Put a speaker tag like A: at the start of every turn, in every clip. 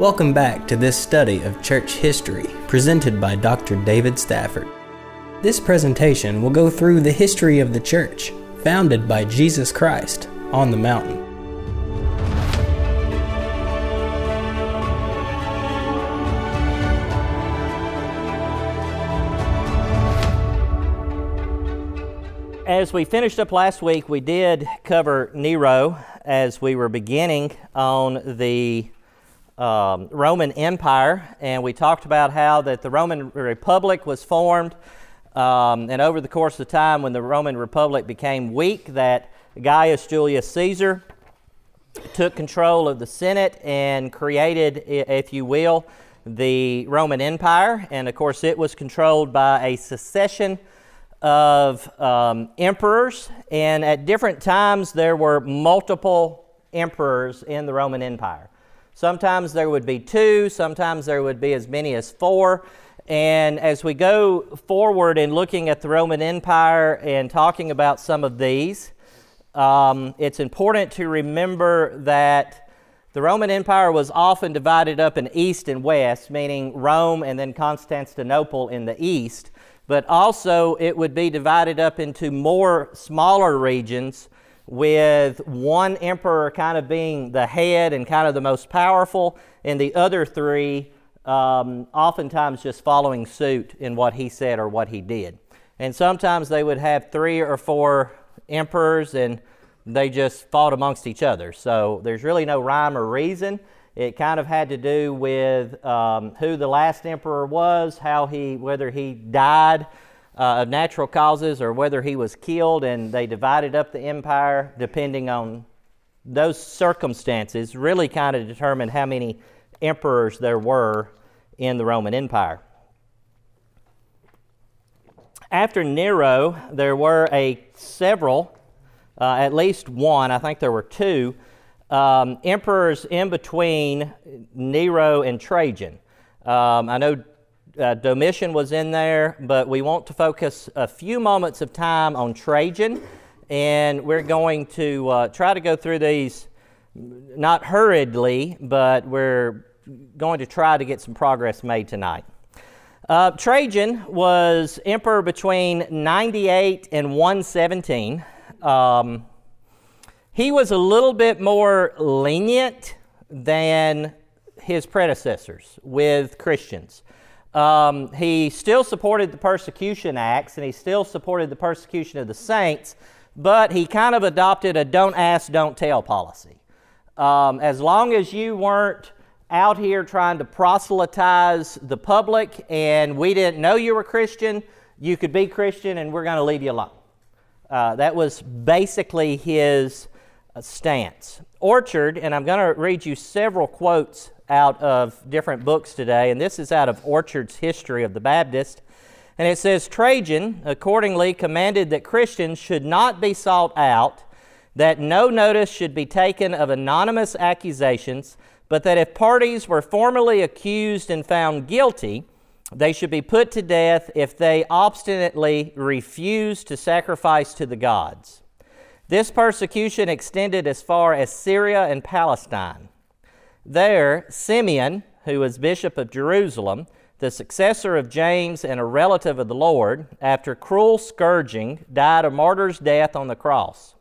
A: Welcome back to this study of church history presented by Dr. David Stafford. This presentation will go through the history of the church, founded by Jesus Christ on the mountain.
B: As we finished up last week, we did cover Nero as we were beginning on the um, Roman Empire, and we talked about how that the Roman Republic was formed, um, and over the course of time, when the Roman Republic became weak, that Gaius Julius Caesar took control of the Senate and created, if you will, the Roman Empire, and of course, it was controlled by a succession of um, emperors, and at different times there were multiple emperors in the Roman Empire. Sometimes there would be two, sometimes there would be as many as four. And as we go forward in looking at the Roman Empire and talking about some of these, um, it's important to remember that the Roman Empire was often divided up in east and west, meaning Rome and then Constantinople in the east, but also it would be divided up into more smaller regions with one emperor kind of being the head and kind of the most powerful, and the other three um, oftentimes just following suit in what he said or what he did. And sometimes they would have three or four emperors and they just fought amongst each other. So there's really no rhyme or reason. It kind of had to do with um, who the last emperor was, how he, whether he died uh, of natural causes or whether he was killed, and they divided up the empire depending on those circumstances, really kind of determined how many emperors there were in the Roman Empire. After Nero, there were a several, uh, at least one, I think there were two, um, emperors in between Nero and Trajan. Um, I know uh, Domitian was in there, but we want to focus a few moments of time on Trajan, and we're going to uh, try to go through these not hurriedly, but we're going to try to get some progress made tonight. Uh, Trajan was emperor between 98 and 117. Um, he was a little bit more lenient than his predecessors with Christians. Um, he still supported the persecution acts and he still supported the persecution of the saints, but he kind of adopted a don't ask, don't tell policy. Um, as long as you weren't out here trying to proselytize the public and we didn't know you were Christian, you could be Christian and we're going to leave you alone. Uh, that was basically his uh, stance. Orchard, and I'm going to read you several quotes out of different books today, and this is out of Orchard's History of the Baptist. And it says Trajan accordingly commanded that Christians should not be sought out, that no notice should be taken of anonymous accusations, but that if parties were formally accused and found guilty, they should be put to death if they obstinately refused to sacrifice to the gods. This persecution extended as far as Syria and Palestine. There, Simeon, who was bishop of Jerusalem, the successor of James and a relative of the Lord, after cruel scourging, died a martyr's death on the cross.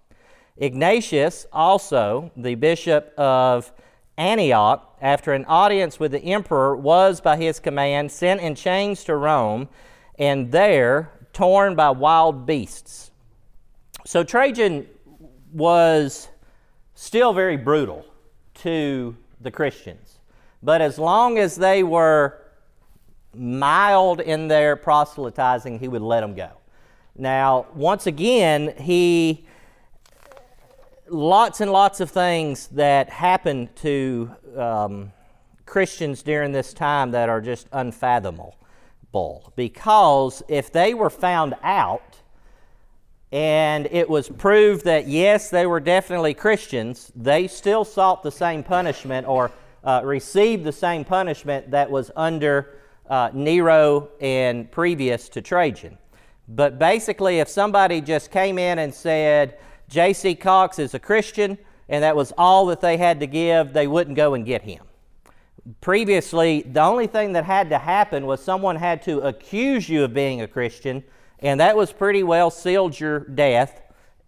B: Ignatius, also the bishop of Antioch, after an audience with the emperor, was by his command sent in chains to Rome, and there torn by wild beasts. So Trajan was still very brutal to the Christians. But as long as they were mild in their proselytizing, he would let them go. Now, once again, he lots and lots of things that happened to um, Christians during this time that are just unfathomable. Because if they were found out and it was proved that yes, they were definitely Christians, they still sought the same punishment or uh, received the same punishment that was under uh, Nero and previous to Trajan. But basically, if somebody just came in and said, J.C. Cox is a Christian, and that was all that they had to give, they wouldn't go and get him. Previously, the only thing that had to happen was someone had to accuse you of being a Christian, and that was pretty well sealed your death,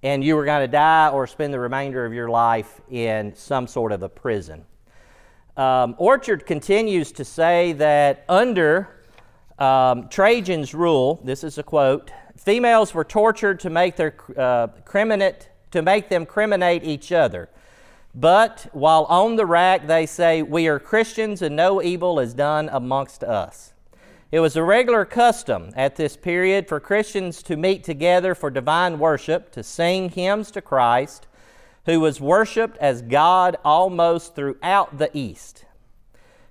B: and you were going to die or spend the remainder of your life in some sort of a prison. Um, Orchard continues to say that under um, Trajan's rule, this is a quote, females were tortured to make their uh, criminate to make them criminate each other. But while on the rack, they say, We are Christians and no evil is done amongst us. It was a regular custom at this period for Christians to meet together for divine worship, to sing hymns to Christ, who was worshiped as God almost throughout the East,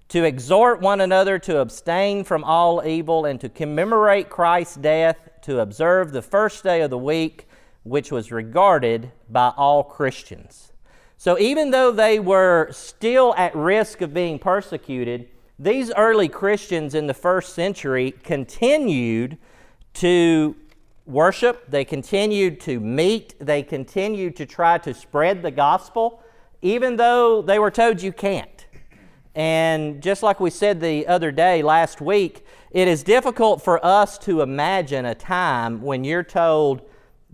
B: to exhort one another to abstain from all evil, and to commemorate Christ's death, to observe the first day of the week, which was regarded by all Christians. So, even though they were still at risk of being persecuted, these early Christians in the first century continued to worship, they continued to meet, they continued to try to spread the gospel, even though they were told you can't. And just like we said the other day, last week, it is difficult for us to imagine a time when you're told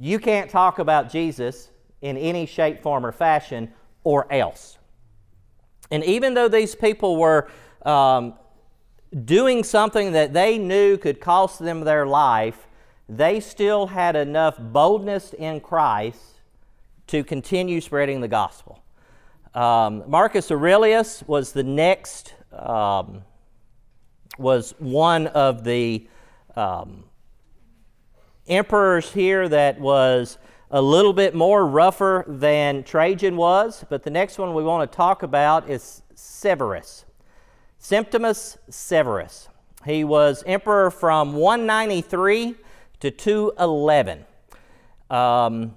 B: you can't talk about Jesus in any shape, form, or fashion, or else. And even though these people were um, doing something that they knew could cost them their life, they still had enough boldness in Christ to continue spreading the gospel. Um, Marcus Aurelius was the next, um, was one of the um, emperors here that was a little bit more rougher than Trajan was, but the next one we want to talk about is Severus. Septimus Severus. He was emperor from 193 to 211. Um,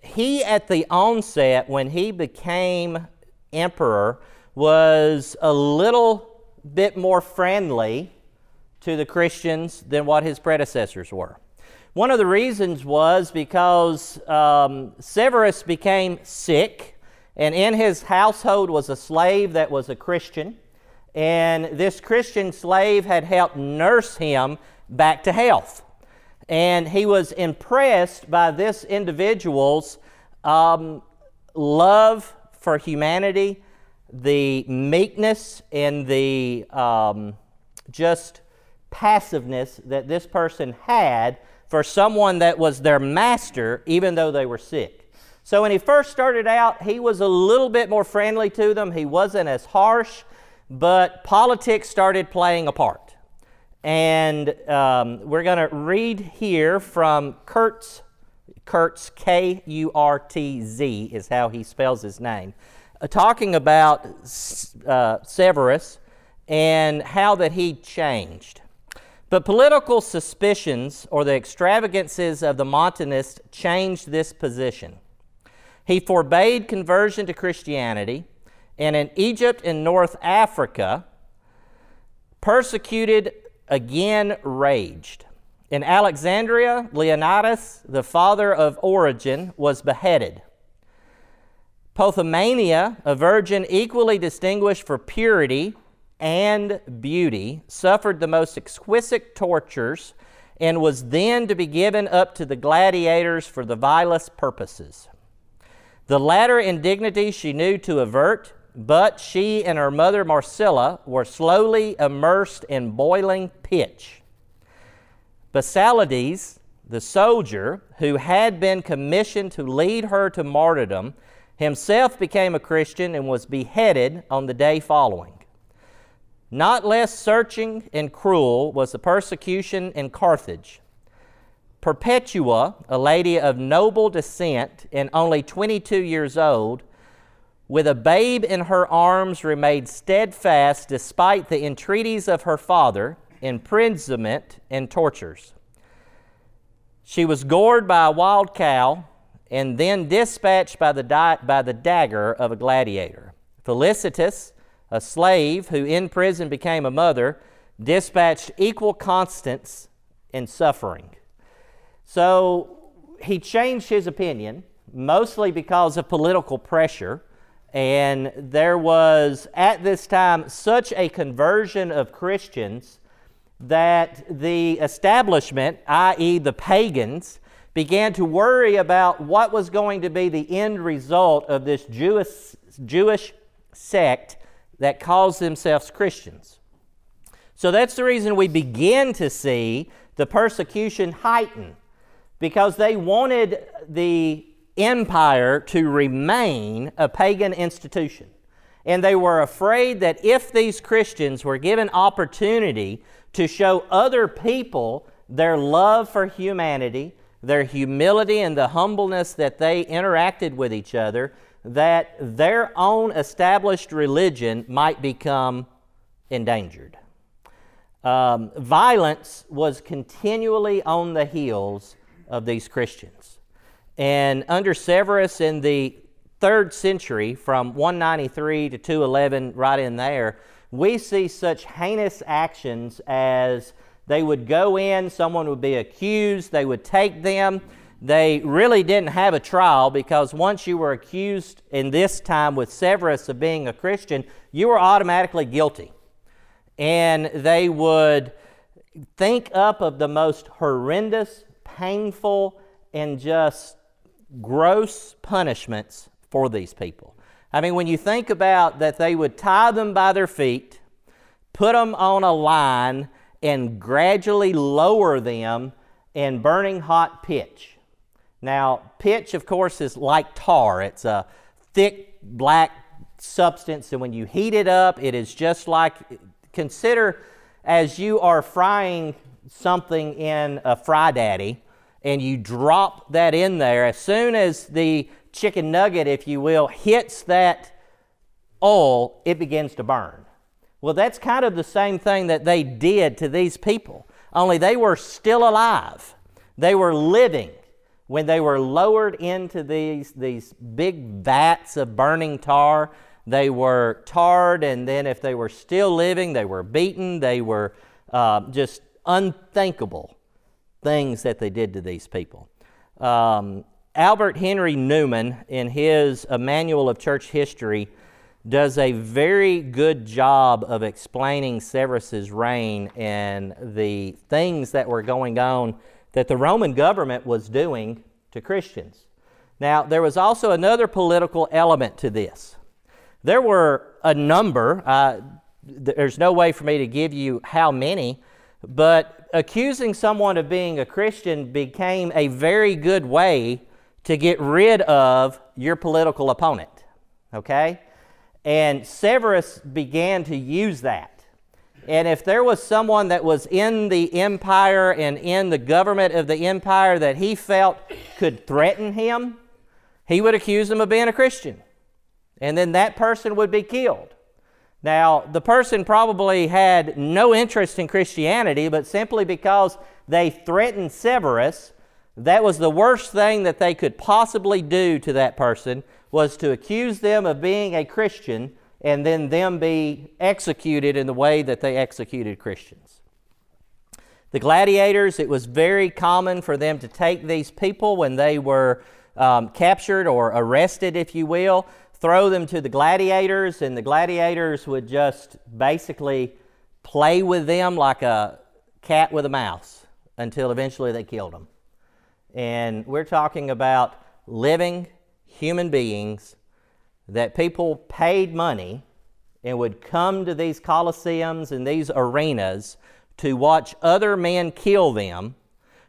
B: he, at the onset, when he became emperor, was a little bit more friendly to the Christians than what his predecessors were. One of the reasons was because um, Severus became sick, and in his household was a slave that was a Christian, and this Christian slave had helped nurse him back to health and he was impressed by this individual's um, love for humanity, the meekness and the um, just passiveness that this person had for someone that was their master, even though they were sick. So when he first started out, he was a little bit more friendly to them. He wasn't as harsh, but politics started playing a part. And um, we're going to read here from Kurtz. Kurtz, K U R T Z, is how he spells his name, uh, talking about uh, Severus and how that he changed. But political suspicions or the extravagances of the Montanist changed this position. He forbade conversion to Christianity, and in Egypt and North Africa, persecuted again raged. In Alexandria, Leonidas, the father of Origen, was beheaded. Pothomania, a virgin equally distinguished for purity and beauty, suffered the most exquisite tortures and was then to be given up to the gladiators for the vilest purposes. The latter indignity she knew to avert, but she and her mother Marcilla were slowly immersed in boiling pitch. Basilides, the soldier who had been commissioned to lead her to martyrdom, himself became a Christian and was beheaded on the day following. Not less searching and cruel was the persecution in Carthage. Perpetua, a lady of noble descent and only 22 years old, with a babe in her arms, remained steadfast despite the entreaties of her father, imprisonment, and tortures. She was gored by a wild cow and then dispatched by the, di- by the dagger of a gladiator. Felicitas, a slave who in prison became a mother, dispatched equal constance in suffering. So he changed his opinion, mostly because of political pressure And there was at this time such a conversion of Christians that the establishment, i.e., the pagans, began to worry about what was going to be the end result of this Jewish, Jewish sect that calls themselves Christians. So that's the reason we begin to see the persecution heighten because they wanted the empire to remain a pagan institution. And they were afraid that if these Christians were given opportunity to show other people their love for humanity, their humility, and the humbleness that they interacted with each other, that their own established religion might become endangered. Um, violence was continually on the heels of these Christians. And under Severus in the third century, from 193 to 211, right in there, we see such heinous actions as they would go in, someone would be accused, they would take them. They really didn't have a trial because once you were accused in this time with Severus of being a Christian, you were automatically guilty. And they would think up of the most horrendous, painful, and just gross punishments for these people. I mean, when you think about that, they would tie them by their feet, put them on a line, and gradually lower them in burning hot pitch. Now, pitch, of course, is like tar. It's a thick black substance, and when you heat it up, it is just like consider as you are frying something in a fry daddy and you drop that in there, as soon as the chicken nugget, if you will, hits that oil, it begins to burn. Well, that's kind of the same thing that they did to these people, only they were still alive. They were living when they were lowered into these, these big vats of burning tar. They were tarred, and then if they were still living, they were beaten. They were uh, just unthinkable things that they did to these people. Um, Albert Henry Newman, in his A Manual of Church History, does a very good job of explaining Severus's reign and the things that were going on that the Roman government was doing to Christians. Now, there was also another political element to this. There were a number, uh, there's no way for me to give you how many, but accusing someone of being a Christian became a very good way to get rid of your political opponent. Okay? And Severus began to use that. And if there was someone that was in the empire and in the government of the empire that he felt could threaten him, he would accuse him of being a Christian. And then that person would be killed. Now, the person probably had no interest in Christianity, but simply because they threatened Severus, that was the worst thing that they could possibly do to that person was to accuse them of being a Christian and then them be executed in the way that they executed Christians. The gladiators, it was very common for them to take these people when they were um, captured or arrested, if you will, throw them to the gladiators, and the gladiators would just basically play with them like a cat with a mouse until eventually they killed them. And we're talking about living human beings that people paid money and would come to these coliseums and these arenas to watch other men kill them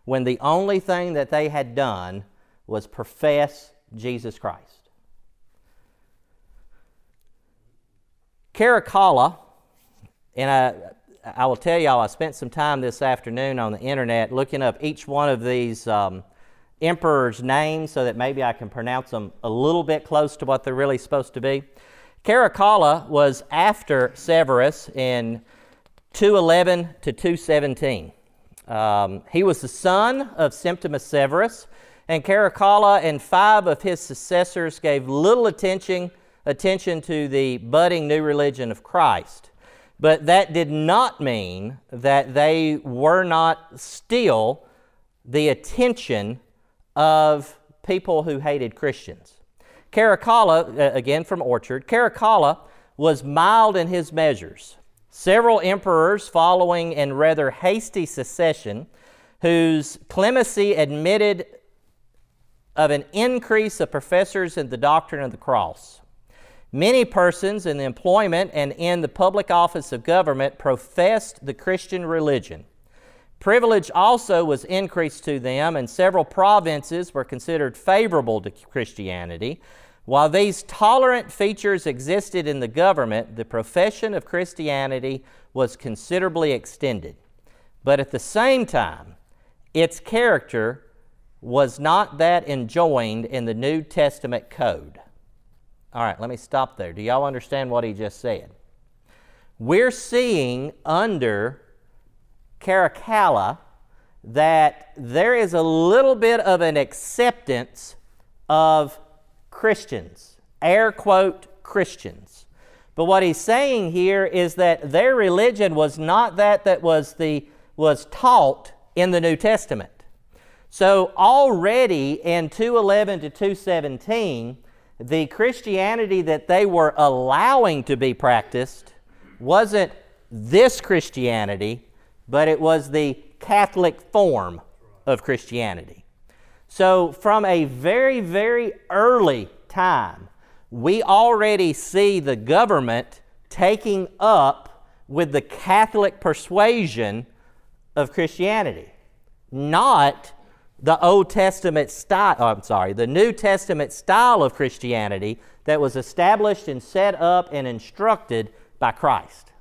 B: when the only thing that they had done was profess Jesus Christ. Caracalla, and I, I will tell y'all, I spent some time this afternoon on the internet looking up each one of these um, emperor's names so that maybe I can pronounce them a little bit close to what they're really supposed to be. Caracalla was after Severus in 211 to 217. Um, he was the son of Septimus Severus, and Caracalla and five of his successors gave little attention, attention to the budding new religion of Christ. But that did not mean that they were not still the attention of people who hated Christians. Caracalla, uh, again from Orchard, Caracalla was mild in his measures. Several emperors following in rather hasty succession, whose clemency admitted of an increase of professors in the doctrine of the cross. Many persons in the employment and in the public office of government professed the Christian religion. Privilege also was increased to them, and several provinces were considered favorable to Christianity. While these tolerant features existed in the government, the profession of Christianity was considerably extended. But at the same time, its character was not that enjoined in the New Testament code. All right, let me stop there. Do y'all understand what he just said? We're seeing under Caracalla that there is a little bit of an acceptance of Christians, air quote Christians. But what he's saying here is that their religion was not that that was the was taught in the New Testament. So already in 211 to 217, the Christianity that they were allowing to be practiced wasn't this Christianity, but it was the Catholic form of Christianity. So, from a very, very early time, we already see the government taking up with the Catholic persuasion of Christianity, not the Old Testament style, oh, I'm sorry, the New Testament style of Christianity that was established and set up and instructed by Christ.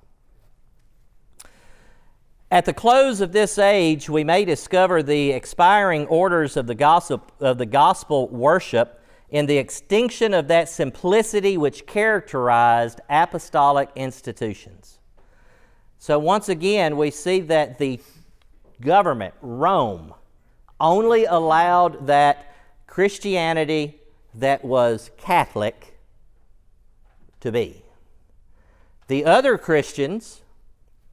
B: At the close of this age, we may discover the expiring orders of the gospel, of the gospel worship in the extinction of that simplicity which characterized apostolic institutions. So, once again, we see that the government, Rome, only allowed that Christianity that was Catholic to be. The other Christians,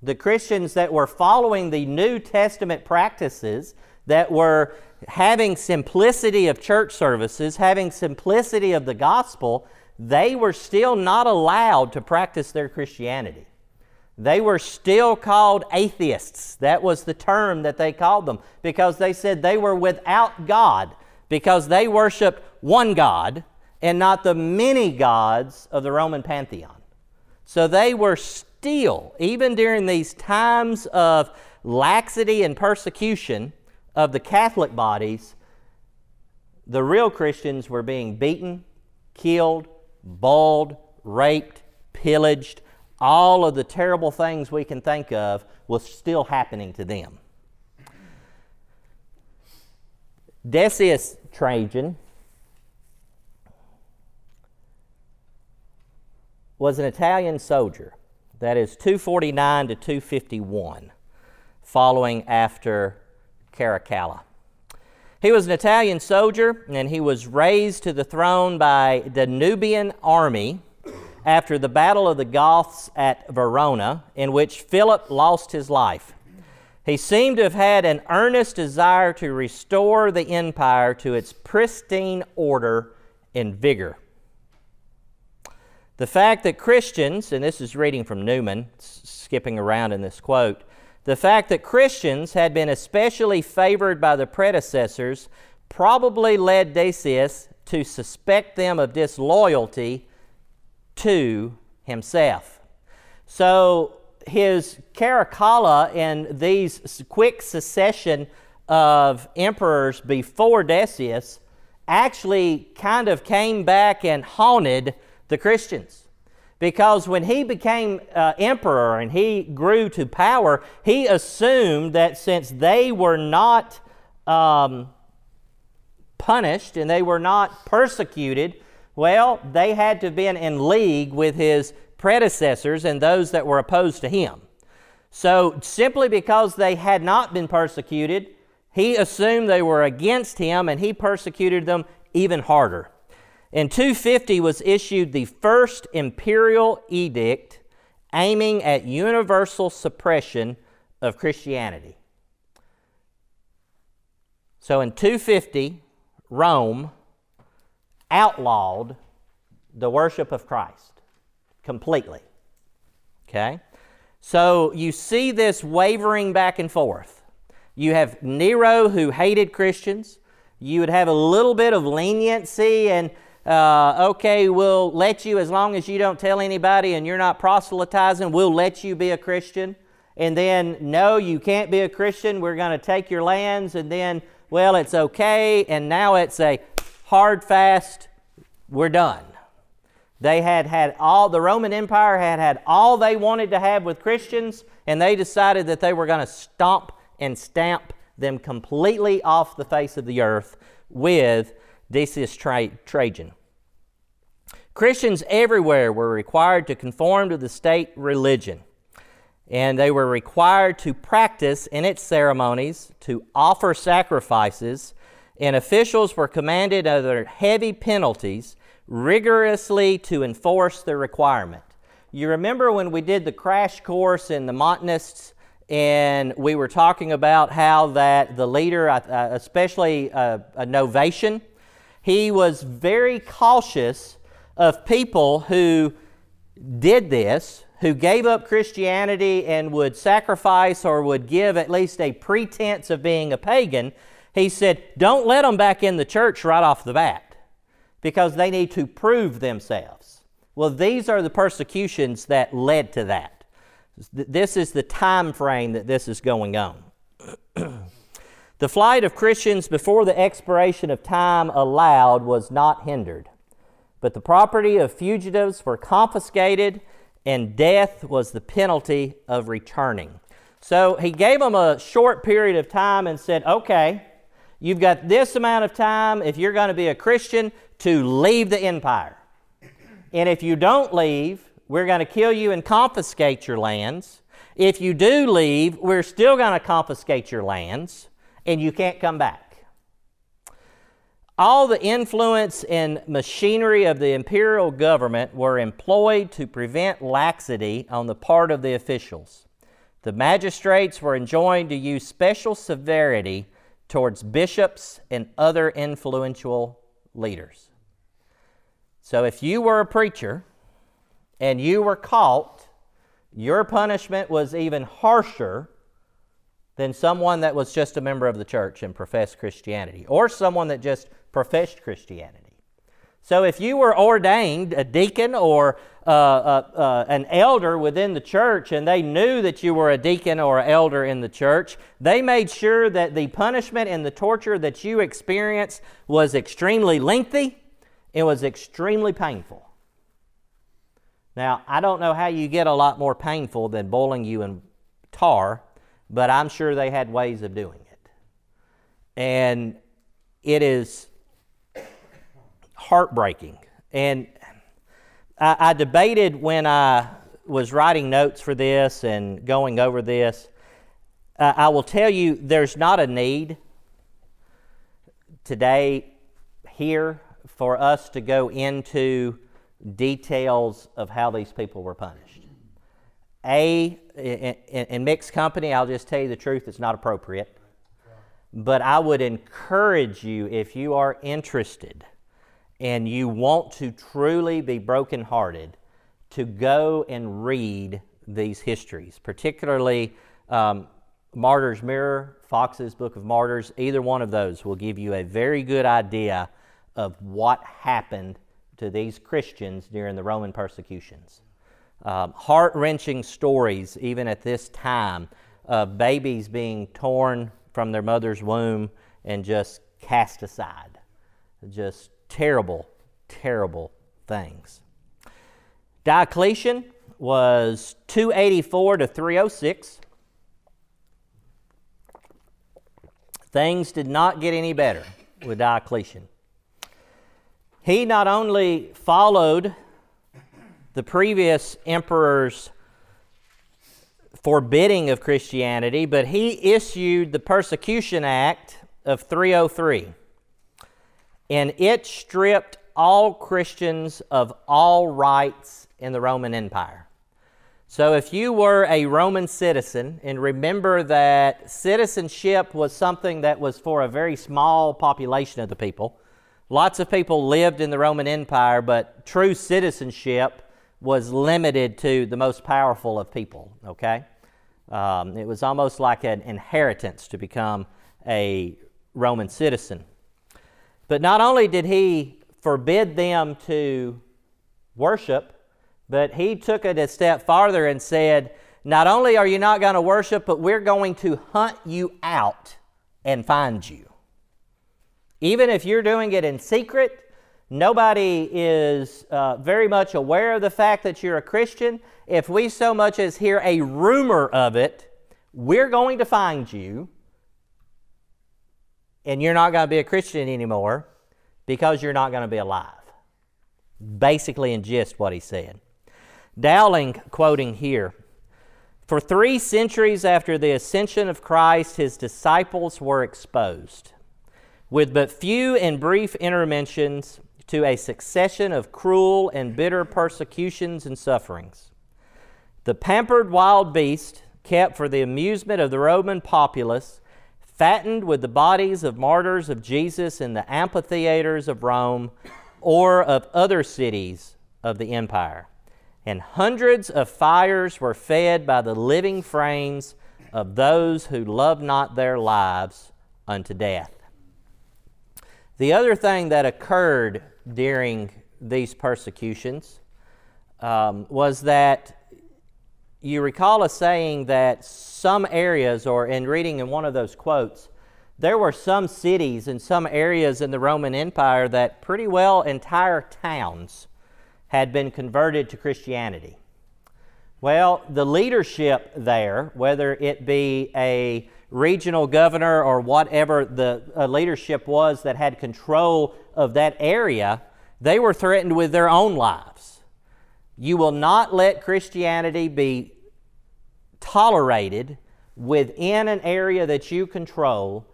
B: the Christians that were following the New Testament practices, that were having simplicity of church services, having simplicity of the gospel, they were still not allowed to practice their Christianity. They were still called atheists. That was the term that they called them because they said they were without God because they worshiped one God and not the many gods of the Roman pantheon. So they were still, even during these times of laxity and persecution of the Catholic bodies, the real Christians were being beaten, killed, boiled, raped, pillaged. All of the terrible things we can think of was still happening to them. Decius Trajan was an Italian soldier that is 249 to 251, following after Caracalla. He was an Italian soldier, and he was raised to the throne by the Nubian army after the Battle of the Goths at Verona, in which Philip lost his life. He seemed to have had an earnest desire to restore the empire to its pristine order and vigor. The fact that Christians, and this is reading from Newman, skipping around in this quote, the fact that Christians had been especially favored by the predecessors probably led Decius to suspect them of disloyalty to himself. So his Caracalla and these quick succession of emperors before Decius actually kind of came back and haunted the Christians. Because when he became uh, emperor and he grew to power, he assumed that since they were not um, punished and they were not persecuted, well, they had to have been in league with his predecessors and those that were opposed to him. So, simply because they had not been persecuted, he assumed they were against him and he persecuted them even harder. In 250 was issued the first imperial edict aiming at universal suppression of Christianity. So in 250, Rome outlawed the worship of Christ completely. Okay? So you see this wavering back and forth. You have Nero who hated Christians. You would have a little bit of leniency and, uh, okay, we'll let you, as long as you don't tell anybody and you're not proselytizing, we'll let you be a Christian. And then, no, you can't be a Christian. We're going to take your lands. And then, well, it's okay. And now it's a hard, fast, we're done. They had had all, the Roman Empire had had all they wanted to have with Christians, and they decided that they were going to stomp and stamp them completely off the face of the earth with Decius Tra- Trajan. Christians everywhere were required to conform to the state religion, and they were required to practice in its ceremonies, to offer sacrifices, and officials were commanded under heavy penalties rigorously to enforce the requirement. You remember when we did the crash course in the Montanists, and we were talking about how that the leader, uh, especially a, a Novatian, he was very cautious of people who did this, who gave up Christianity and would sacrifice or would give at least a pretense of being a pagan. He said, Don't let them back in the church right off the bat because they need to prove themselves. Well, these are the persecutions that led to that. This is the time frame that this is going on. the flight of Christians before the expiration of time allowed was not hindered, but the property of fugitives were confiscated, and death was the penalty of returning. So he gave them a short period of time and said, okay, you've got this amount of time. If you're going to be a Christian, to leave the empire. And if you don't leave, we're going to kill you and confiscate your lands. If you do leave, we're still going to confiscate your lands and you can't come back. All the influence and machinery of the imperial government were employed to prevent laxity on the part of the officials. The magistrates were enjoined to use special severity towards bishops and other influential leaders. So if you were a preacher and you were caught, your punishment was even harsher than someone that was just a member of the church and professed Christianity, or someone that just professed Christianity. So if you were ordained a deacon or uh, uh, uh, an elder within the church and they knew that you were a deacon or an elder in the church, they made sure that the punishment and the torture that you experienced was extremely lengthy it was extremely painful. Now, I don't know how you get a lot more painful than boiling you in tar, but I'm sure they had ways of doing it. And it is heartbreaking. And I, I debated when I was writing notes for this and going over this. Uh, I will tell you, there's not a need today here for us to go into details of how these people were punished. A, in, in, mixed company, I'll just tell you the truth, it's not appropriate. But I would encourage you, if you are interested and you want to truly be brokenhearted, to go and read these histories, particularly um, Martyr's Mirror, Foxe's Book of Martyrs. Either one of those will give you a very good idea of what happened to these Christians during the Roman persecutions. Um, Heart wrenching stories, even at this time, of babies being torn from their mother's womb and just cast aside. Just terrible, terrible things. Diocletian was 284 to 306. Things did not get any better with Diocletian. He not only followed the previous emperor's forbidding of Christianity, but he issued the Persecution Act of 303. And it stripped all Christians of all rights in the Roman Empire. So, if you were a Roman citizen, and remember that citizenship was something that was for a very small population of the people, Lots of people lived in the Roman Empire, but true citizenship was limited to the most powerful of people, okay? Um, it was almost like an inheritance to become a Roman citizen. But not only did he forbid them to worship, but he took it a step farther and said, Not only are you not going to worship, but we're going to hunt you out and find you. Even if you're doing it in secret, nobody is uh, very much aware of the fact that you're a Christian. If we so much as hear a rumor of it, we're going to find you, and you're not going to be a Christian anymore because you're not going to be alive. Basically, in gist, what he said. Dowling, quoting here, for three centuries after the ascension of Christ, his disciples were exposed with but few and brief interventions to a succession of cruel and bitter persecutions and sufferings. The pampered wild beast, kept for the amusement of the Roman populace, fattened with the bodies of martyrs of Jesus in the amphitheaters of Rome or of other cities of the empire. And hundreds of fires were fed by the living frames of those who loved not their lives unto death. The other thing that occurred during these persecutions um, was that you recall a saying that some areas, or in reading in one of those quotes, there were some cities and some areas in the Roman Empire that pretty well entire towns had been converted to Christianity. Well, the leadership there, whether it be a regional governor or whatever the uh, leadership was that had control of that area, they were threatened with their own lives. You will not let Christianity be tolerated within an area that you control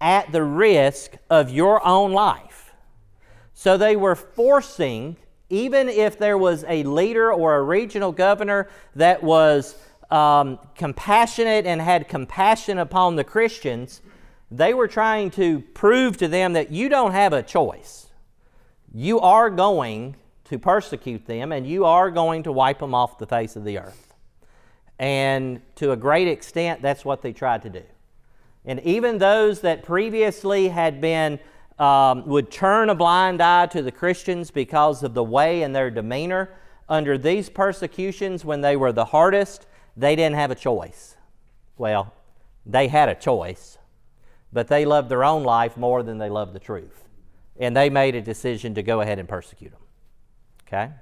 B: at the risk of your own life. So they were forcing, even if there was a leader or a regional governor that was um, compassionate and had compassion upon the Christians, they were trying to prove to them that you don't have a choice. You are going to persecute them and you are going to wipe them off the face of the earth. And to a great extent, that's what they tried to do. And even those that previously had been, um, would turn a blind eye to the Christians because of the way and their demeanor, under these persecutions, when they were the hardest, they didn't have a choice. Well, they had a choice, but they loved their own life more than they loved the truth. And they made a decision to go ahead and persecute them. Okay?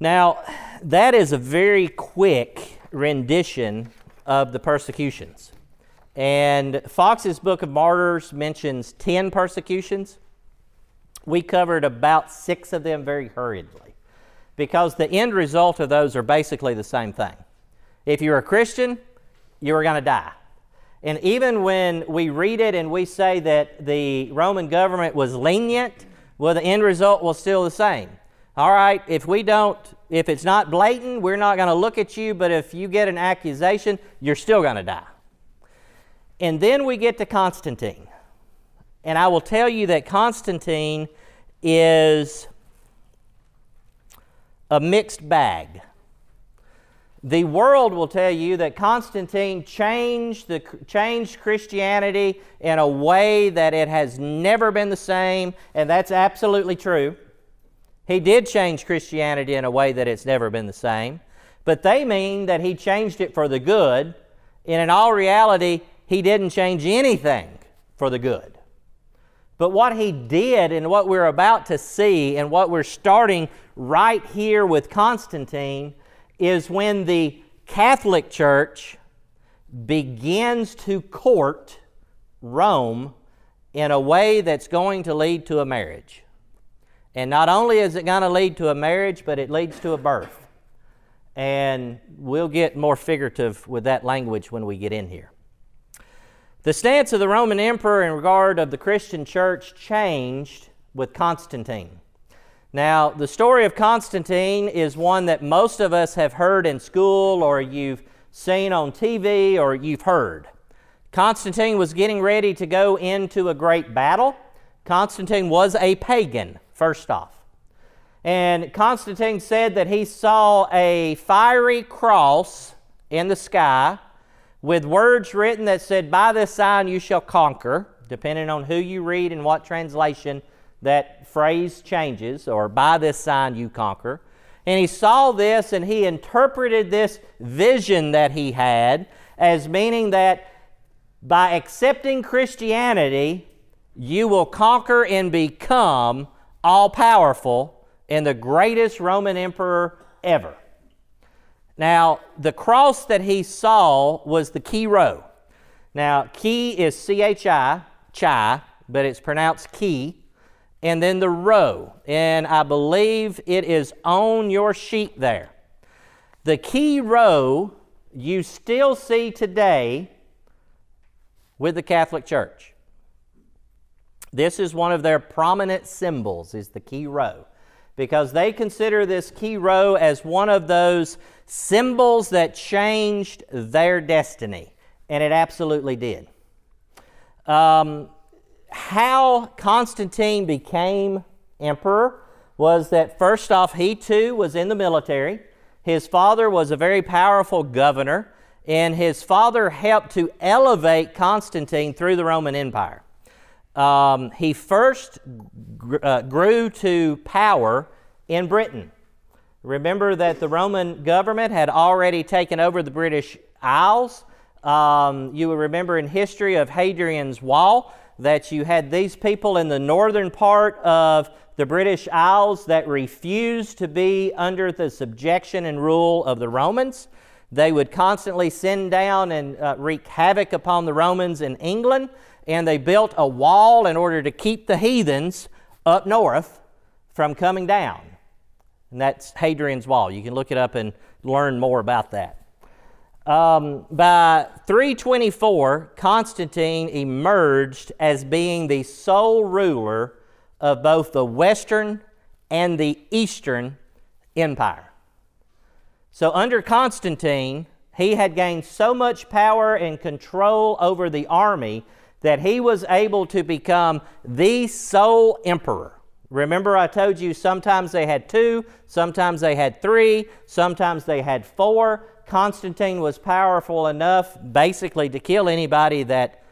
B: Now, that is a very quick rendition of the persecutions. And Foxe's Book of Martyrs mentions 10 persecutions. We covered about six of them very hurriedly because the end result of those are basically the same thing. If you're a Christian, you are going to die. And even when we read it and we say that the Roman government was lenient, well, the end result was still the same. All right, if we don't, if it's not blatant, we're not going to look at you, but if you get an accusation, you're still going to die. And then we get to Constantine. And I will tell you that Constantine is a mixed bag. The world will tell you that Constantine changed, the, changed Christianity in a way that it has never been the same, and that's absolutely true. He did change Christianity in a way that it's never been the same, but they mean that he changed it for the good, and in all reality, he didn't change anything for the good. But what he did and what we're about to see and what we're starting right here with Constantine is when the Catholic Church begins to court Rome in a way that's going to lead to a marriage. And not only is it going to lead to a marriage, but it leads to a birth. And we'll get more figurative with that language when we get in here. The stance of the Roman emperor in regard of the Christian church changed with Constantine. Now, the story of Constantine is one that most of us have heard in school or you've seen on TV or you've heard. Constantine was getting ready to go into a great battle Constantine was a pagan, first off. And Constantine said that he saw a fiery cross in the sky with words written that said, By this sign you shall conquer, depending on who you read and what translation that phrase changes, or by this sign you conquer. And he saw this and he interpreted this vision that he had as meaning that by accepting Christianity, you will conquer and become all powerful and the greatest Roman emperor ever. Now, the cross that he saw was the Chi Rho. Now, Chi is C H I, Chi, but it's pronounced Key. And then the row, and I believe it is on your sheet there. The Chi Rho you still see today with the Catholic Church. This is one of their prominent symbols, is the Chi Rho because they consider this Chi Rho as one of those symbols that changed their destiny, and it absolutely did. Um, how Constantine became emperor was that first off, he too was in the military. His father was a very powerful governor, and his father helped to elevate Constantine through the Roman Empire. Um, he first gr- uh, grew to power in Britain. Remember that the Roman government had already taken over the British Isles. Um, you will remember in history of Hadrian's Wall that you had these people in the northern part of the British Isles that refused to be under the subjection and rule of the Romans. They would constantly send down and uh, wreak havoc upon the Romans in England and they built a wall in order to keep the heathens up north from coming down. And that's Hadrian's Wall. You can look it up and learn more about that. Um, by 324, Constantine emerged as being the sole ruler of both the Western and the Eastern Empire. So, under Constantine, he had gained so much power and control over the army that he was able to become the sole emperor. Remember, I told you sometimes they had two, sometimes they had three, sometimes they had four. Constantine was powerful enough basically to kill anybody that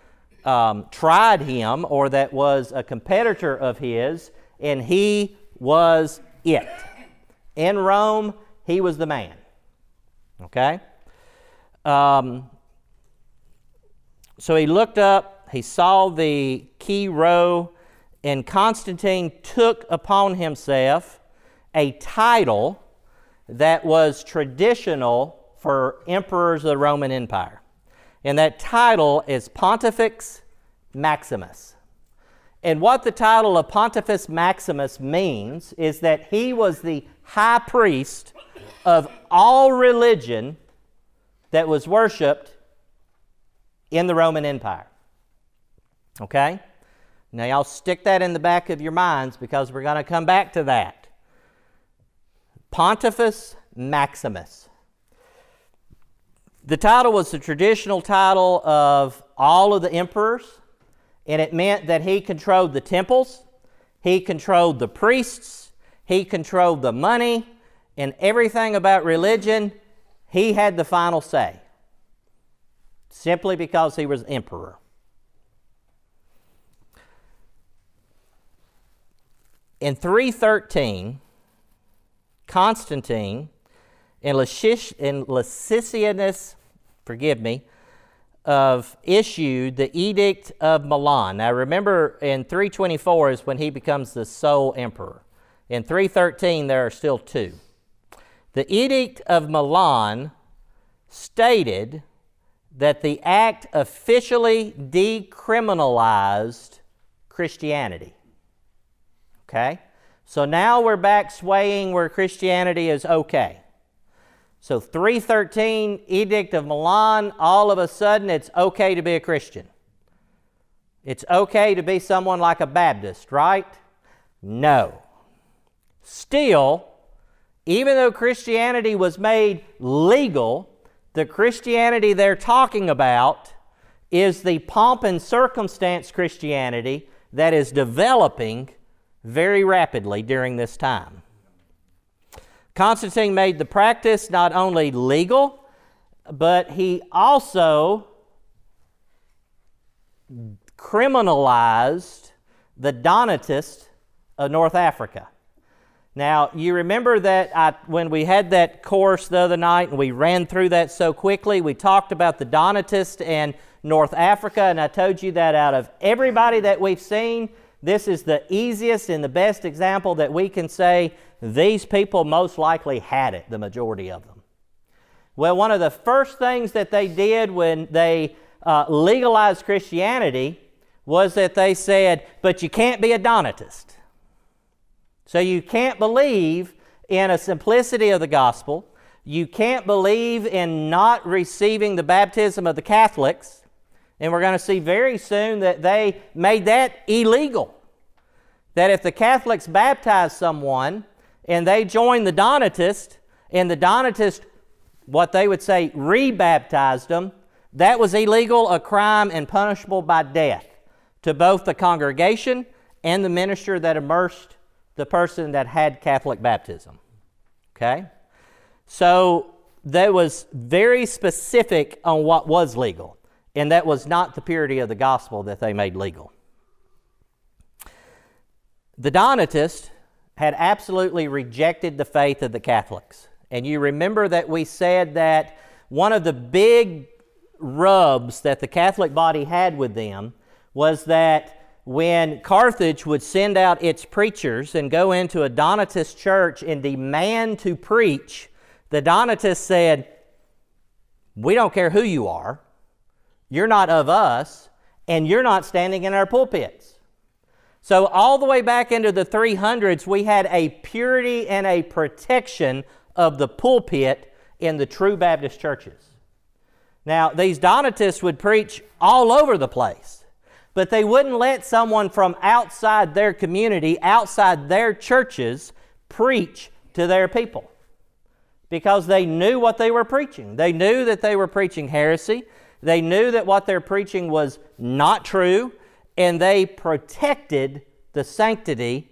B: um, tried him or that was a competitor of his, and he was it. In Rome, he was the man. Okay? Um, so he looked up he saw the Chi Rho, and Constantine took upon himself a title that was traditional for emperors of the Roman Empire. And that title is Pontifex Maximus. And what the title of Pontifex Maximus means is that he was the high priest of all religion that was worshiped in the Roman Empire. Okay? Now, y'all stick that in the back of your minds because we're going to come back to that. Pontifex Maximus. The title was the traditional title of all of the emperors, and it meant that he controlled the temples, he controlled the priests, he controlled the money, and everything about religion, he had the final say. Simply because he was emperor. In 313, Constantine and, Licinius, forgive me, of issued the Edict of Milan. Now remember, in 324 is when he becomes the sole emperor. In 313, there are still two. The Edict of Milan stated that the act officially decriminalized Christianity. Okay? So now we're back swaying where Christianity is okay. So 313, Edict of Milan, all of a sudden it's okay to be a Christian. It's okay to be someone like a Baptist, right? No. Still, even though Christianity was made legal, the Christianity they're talking about is the pomp and circumstance Christianity that is developing very rapidly during this time. Constantine made the practice not only legal, but he also criminalized the Donatists of North Africa. Now, you remember that I, when we had that course the other night and we ran through that so quickly, we talked about the Donatists and North Africa, and I told you that out of everybody that we've seen, this is the easiest and the best example that we can say these people most likely had it, the majority of them. Well, one of the first things that they did when they uh, legalized Christianity was that they said, but you can't be a Donatist. So you can't believe in a simplicity of the gospel. You can't believe in not receiving the baptism of the Catholics. And we're going to see very soon that they made that illegal. That if the Catholics baptized someone and they joined the Donatist, and the Donatist, what they would say, rebaptized them, that was illegal, a crime, and punishable by death to both the congregation and the minister that immersed the person that had Catholic baptism. Okay? So that was very specific on what was legal, and that was not the purity of the gospel that they made legal. The Donatists had absolutely rejected the faith of the Catholics. And you remember that we said that one of the big rubs that the Catholic body had with them was that when Carthage would send out its preachers and go into a Donatist church and demand to preach, the Donatists said, We don't care who you are, you're not of us, and you're not standing in our pulpits. So, all the way back into the 300s, we had a purity and a protection of the pulpit in the true Baptist churches. Now, these Donatists would preach all over the place but they wouldn't let someone from outside their community, outside their churches, preach to their people because they knew what they were preaching. They knew that they were preaching heresy, they knew that what they're preaching was not true, and they protected the sanctity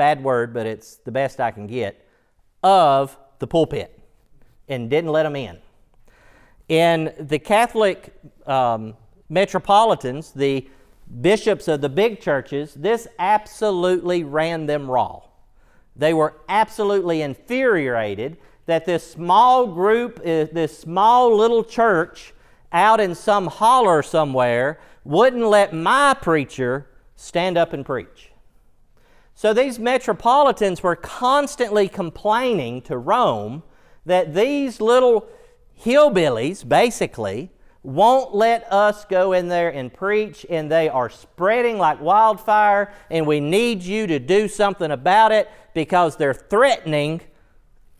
B: bad word, but it's the best I can get of the pulpit and didn't let them in. In the Catholic um, metropolitans, the bishops of the big churches, this absolutely ran them raw. They were absolutely infuriated that this small group, uh, this small little church out in some holler somewhere, wouldn't let my preacher stand up and preach. So these metropolitans were constantly complaining to Rome that these little hillbillies, basically, won't let us go in there and preach, and they are spreading like wildfire, and we need you to do something about it because they're threatening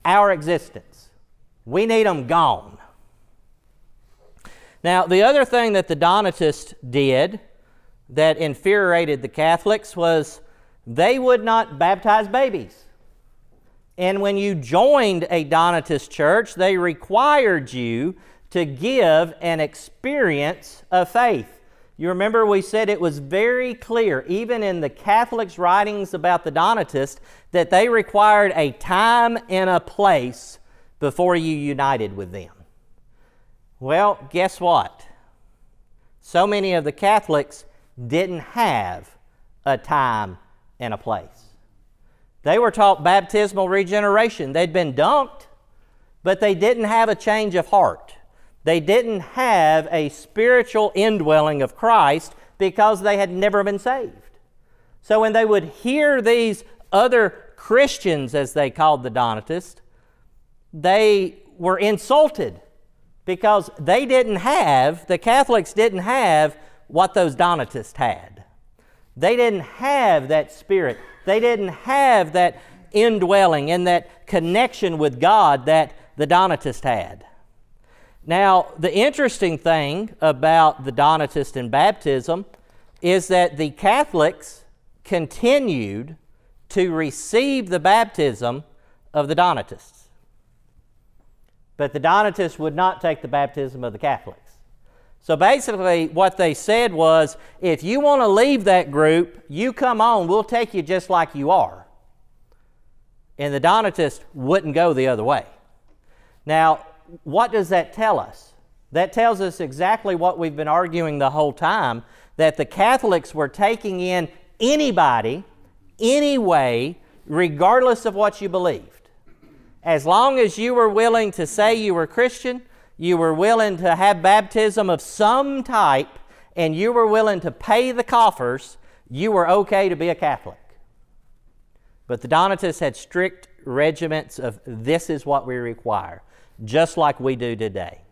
B: our existence. We need them gone. Now, the other thing that the Donatists did that infuriated the Catholics was they would not baptize babies. And when you joined a Donatist church, they required you to give an experience of faith. You remember we said it was very clear, even in the Catholics' writings about the Donatists, that they required a time and a place before you united with them. Well, guess what? So many of the Catholics didn't have a time and a place. They were taught baptismal regeneration. They'd been dunked, but they didn't have a change of heart. They didn't have a spiritual indwelling of Christ because they had never been saved. So when they would hear these other Christians, as they called the Donatists, they were insulted because they didn't have, the Catholics didn't have what those Donatists had. They didn't have that spirit. They didn't have that indwelling and that connection with God that the Donatists had. Now, the interesting thing about the Donatist and baptism is that the Catholics continued to receive the baptism of the Donatists. But the Donatists would not take the baptism of the Catholics. So basically, what they said was if you want to leave that group, you come on, we'll take you just like you are. And the Donatists wouldn't go the other way. Now, what does that tell us? That tells us exactly what we've been arguing the whole time that the Catholics were taking in anybody, anyway, regardless of what you believed. As long as you were willing to say you were Christian, you were willing to have baptism of some type, and you were willing to pay the coffers, you were okay to be a Catholic. But the Donatists had strict regiments of this is what we require, just like we do today.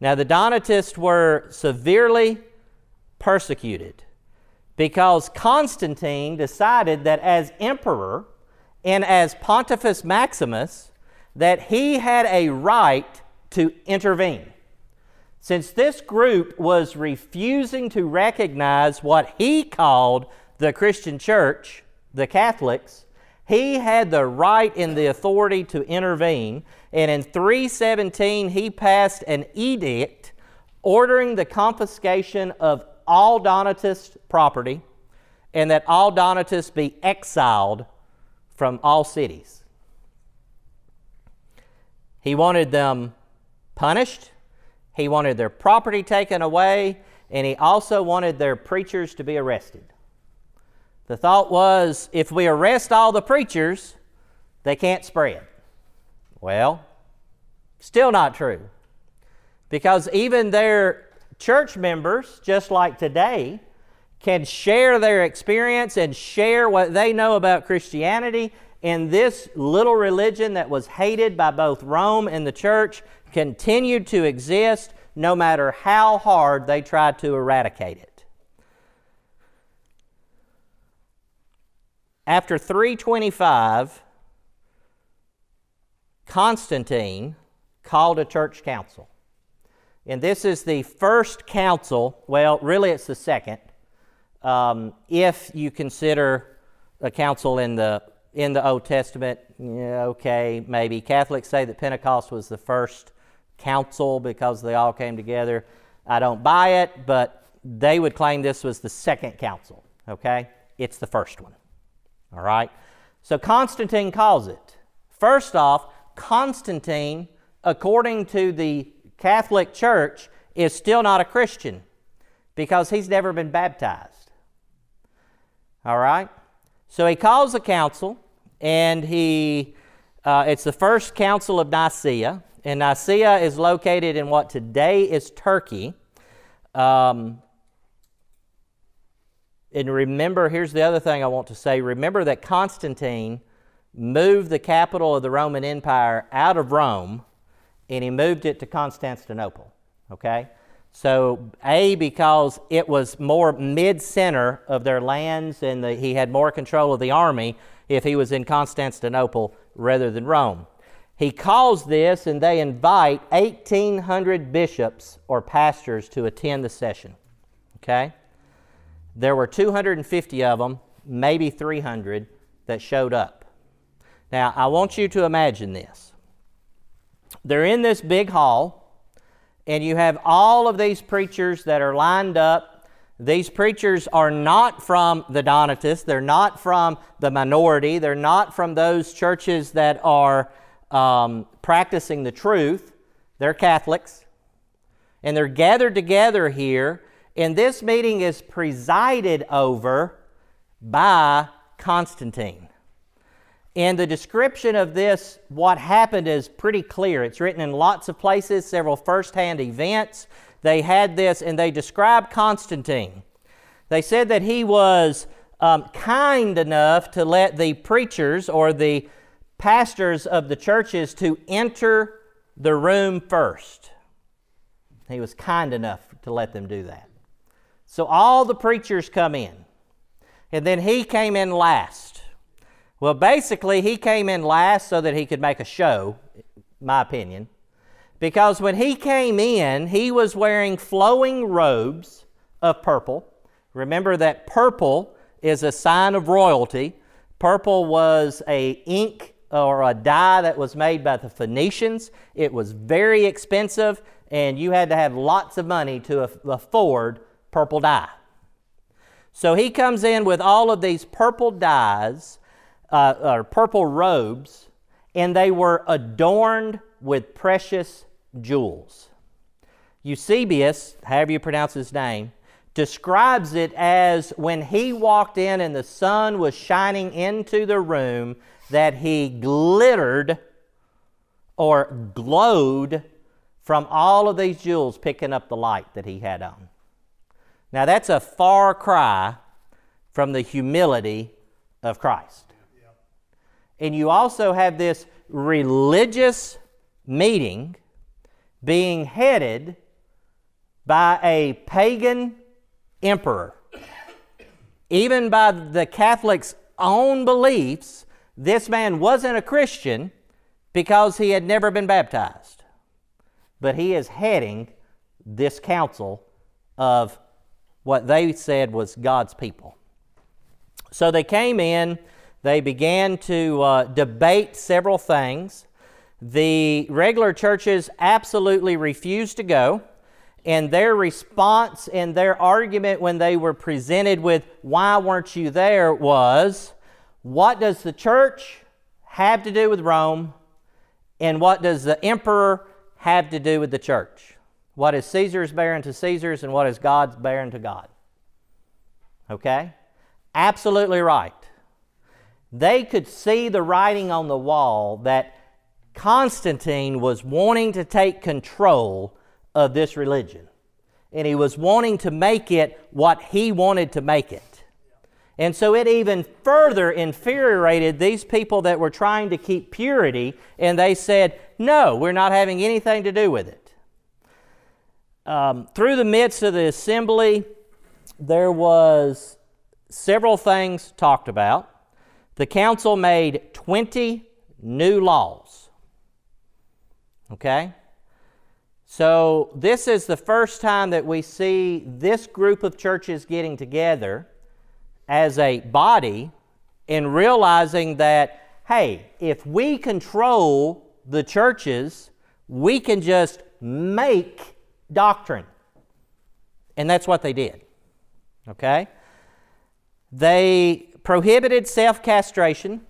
B: Now, the Donatists were severely persecuted because Constantine decided that as emperor and as Pontifex Maximus, that he had a right to intervene. Since this group was refusing to recognize what he called the Christian church, the Catholics, he had the right and the authority to intervene. And in 317, he passed an edict ordering the confiscation of all Donatist property and that all Donatists be exiled from all cities. He wanted them punished, he wanted their property taken away, and he also wanted their preachers to be arrested. The thought was if we arrest all the preachers, they can't spread. Well, still not true. Because even their church members, just like today, can share their experience and share what they know about Christianity. And this little religion that was hated by both Rome and the church continued to exist no matter how hard they tried to eradicate it. After 325, Constantine called a church council. And this is the first council, well, really it's the second, um, if you consider a council in the, in the Old Testament, yeah, okay, maybe. Catholics say that Pentecost was the first council because they all came together. I don't buy it, but they would claim this was the second council, okay? It's the first one, all right? So Constantine calls it. First off, Constantine, according to the Catholic Church, is still not a Christian because he's never been baptized. All right? So he calls a council, and he, uh, it's the first council of Nicaea, and Nicaea is located in what today is Turkey. Um, and remember, here's the other thing I want to say. Remember that Constantine moved the capital of the Roman Empire out of Rome and he moved it to Constantinople. Okay? So, A, because it was more mid center of their lands and the, he had more control of the army if he was in Constantinople rather than Rome. He calls this, and they invite 1,800 bishops or pastors to attend the session. Okay? There were 250 of them, maybe 300, that showed up. Now, I want you to imagine this. They're in this big hall, and you have all of these preachers that are lined up. These preachers are not from the Donatists, they're not from the minority, they're not from those churches that are um, practicing the truth. They're Catholics. And they're gathered together here, and this meeting is presided over by Constantine. And the description of this, what happened, is pretty clear. It's written in lots of places, several firsthand events. They had this, and they described Constantine. They said that he was um, kind enough to let the preachers or the pastors of the churches to enter the room first. He was kind enough to let them do that. So all the preachers come in, and then he came in last. Well, basically, he came in last so that he could make a show, my opinion. Because when he came in, he was wearing flowing robes of purple. Remember that purple is a sign of royalty. Purple was a ink or a dye that was made by the Phoenicians. It was very expensive. and you had to have lots of money to afford purple dye. So he comes in with all of these purple dyes, uh, or purple robes, and they were adorned with precious jewels. Eusebius, however you pronounce his name, describes it as when he walked in and the sun was shining into the room, that he glittered or glowed from all of these jewels picking up the light that he had on. Now, that's a far cry from the humility of Christ. And you also have this religious meeting being headed by a pagan emperor. Even by the Catholics' own beliefs, this man wasn't a Christian because he had never been baptized. But he is heading this council of what they said was God's people. So they came in, they began to uh, debate several things. The regular churches absolutely refused to go, and their response and their argument when they were presented with, Why weren't you there? was, What does the church have to do with Rome, and what does the emperor have to do with the church? What is Caesar's bearing to Caesar's and what is God's bearing to God? Okay? Absolutely right. They could see the writing on the wall that Constantine was wanting to take control of this religion. And he was wanting to make it what he wanted to make it. And so it even further infuriated these people that were trying to keep purity, and they said, No, we're not having anything to do with it um, through the midst of the assembly, there was several things talked about. The council made 20 new laws. Okay? So, this is the first time that we see this group of churches getting together as a body and realizing that, hey, if we control the churches, we can just make doctrine. And that's what they did. Okay? They prohibited self castration,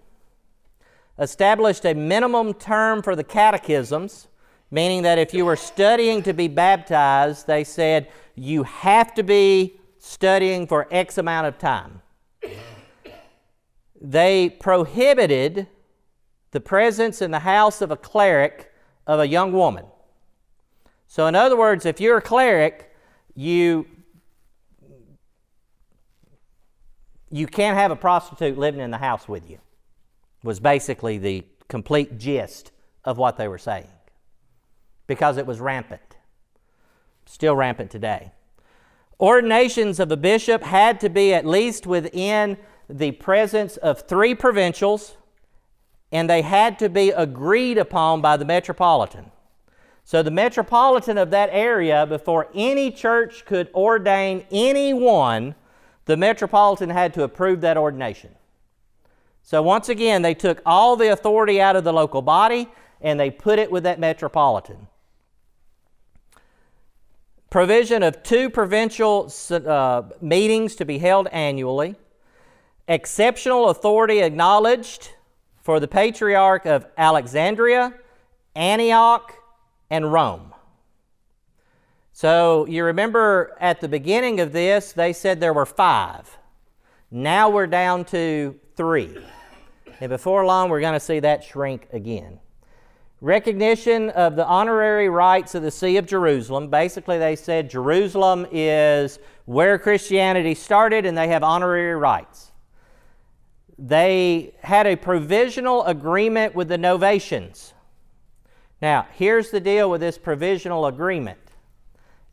B: established a minimum term for the catechisms, meaning that if you were studying to be baptized, they said you have to be studying for X amount of time. They prohibited the presence in the house of a cleric of a young woman. So, in other words, if you're a cleric, you you can't have a prostitute living in the house with you. Was basically the complete gist of what they were saying. Because it was rampant. Still rampant today. Ordinations of a bishop had to be at least within the presence of three provincials, and they had to be agreed upon by the metropolitan. So, the metropolitan of that area, before any church could ordain anyone, the metropolitan had to approve that ordination. So, once again, they took all the authority out of the local body and they put it with that metropolitan. Provision of two provincial uh, meetings to be held annually. Exceptional authority acknowledged for the Patriarch of Alexandria, Antioch, and Rome. So you remember at the beginning of this, they said there were five. Now we're down to three. And before long, we're going to see that shrink again. Recognition of the honorary rights of the See of Jerusalem. Basically, they said Jerusalem is where Christianity started and they have honorary rights. They had a provisional agreement with the Novatians. Now, here's the deal with this provisional agreement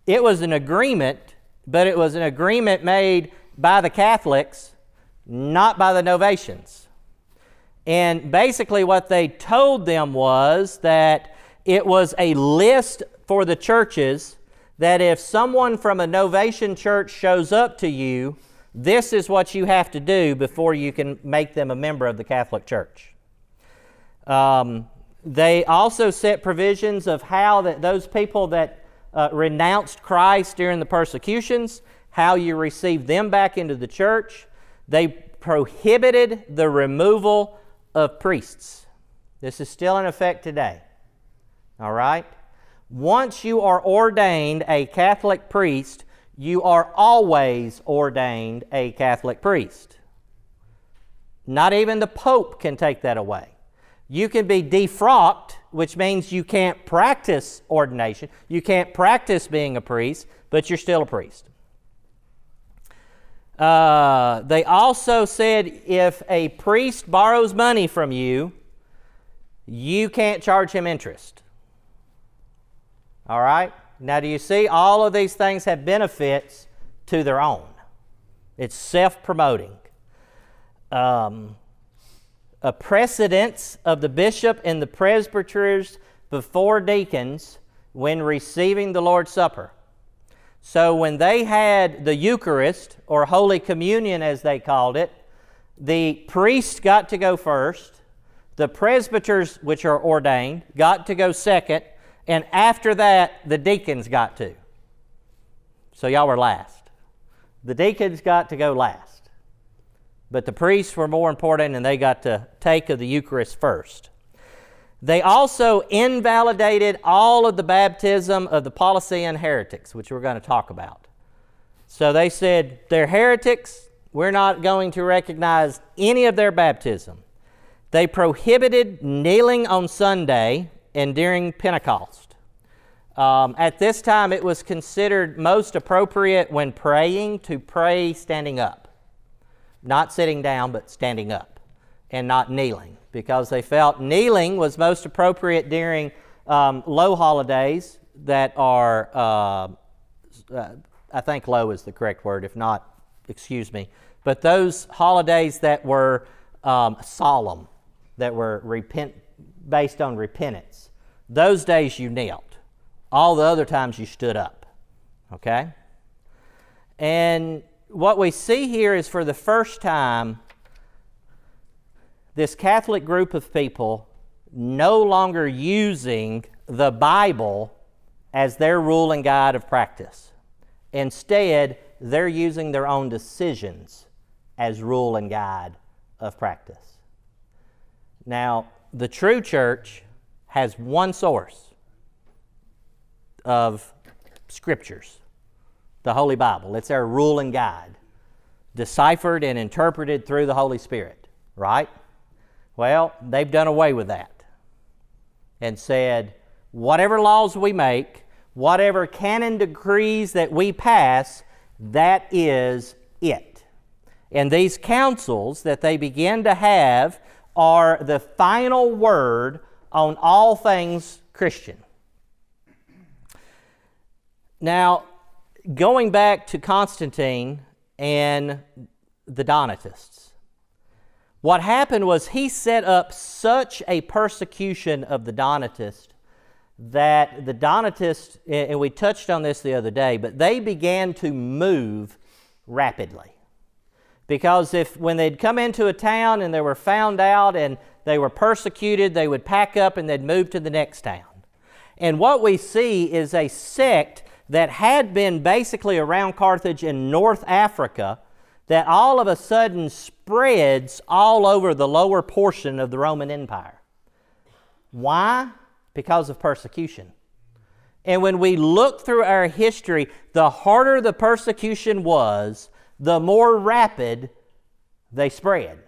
B: it was an agreement, but it was an agreement made by the Catholics, not by the Novatians. And basically, what they told them was that it was a list for the churches that if someone from a Novatian church shows up to you, this is what you have to do before you can make them a member of the Catholic Church. Um, they also set provisions of how that those people that uh, renounced Christ during the persecutions, how you receive them back into the church. They prohibited the removal of priests. This is still in effect today. All right? Once you are ordained a Catholic priest, you are always ordained a Catholic priest. Not even the Pope can take that away. You can be defrocked, which means you can't practice ordination. You can't practice being a priest, but you're still a priest. Uh, they also said if a priest borrows money from you, you can't charge him interest. All right? Now, do you see? All of these things have benefits to their own. It's self promoting. Um, a precedence of the bishop and the presbyters before deacons when receiving the Lord's Supper. So, when they had the Eucharist, or Holy Communion as they called it, the priest got to go first, the presbyters, which are ordained, got to go second, and after that, the deacons got to. So y'all were last. The deacons got to go last. But the priests were more important and they got to take of the Eucharist first. They also invalidated all of the baptism of the Paulician heretics, which we're going to talk about. So they said, they're heretics. We're not going to recognize any of their baptism. They prohibited kneeling on Sunday and during Pentecost. Um, at this time, it was considered most appropriate when praying to pray standing up, not sitting down, but standing up, and not kneeling, because they felt kneeling was most appropriate during um, low holidays that are, uh, uh, I think low is the correct word, if not, excuse me, but those holidays that were um, solemn, that were repent, based on repentance. Those days you knelt. All the other times you stood up. Okay? And what we see here is for the first time, this Catholic group of people no longer using the Bible as their rule and guide of practice. Instead, they're using their own decisions as rule and guide of practice. Now, the true church has one source of scriptures the Holy Bible. It's our rule and guide, deciphered and interpreted through the Holy Spirit, right? Well, they've done away with that and said, whatever laws we make, whatever canon decrees that we pass, that is it. And these councils that they begin to have are the final word on all things Christian. Now, going back to Constantine and the Donatists, what happened was he set up such a persecution of the Donatists that the Donatists, and we touched on this the other day, but they began to move rapidly. Because if when they'd come into a town and they were found out and they were persecuted, they would pack up and they'd move to the next town. And what we see is a sect that had been basically around Carthage in North Africa that all of a sudden spreads all over the lower portion of the Roman Empire. Why? Because of persecution. And when we look through our history, the harder the persecution was, the more rapid they spread.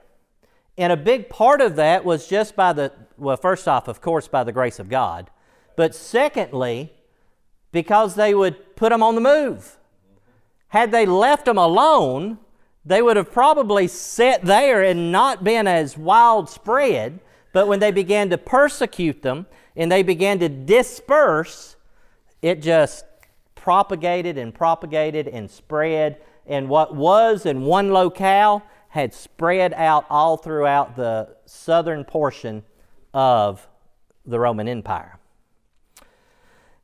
B: And a big part of that was just by the, well, first off, of course, by the grace of God. But secondly, because they would put them on the move. Had they left them alone, they would have probably sat there and not been as widespread. But when they began to persecute them and they began to disperse, it just propagated and propagated and spread. And what was in one locale had spread out all throughout the southern portion of the Roman Empire.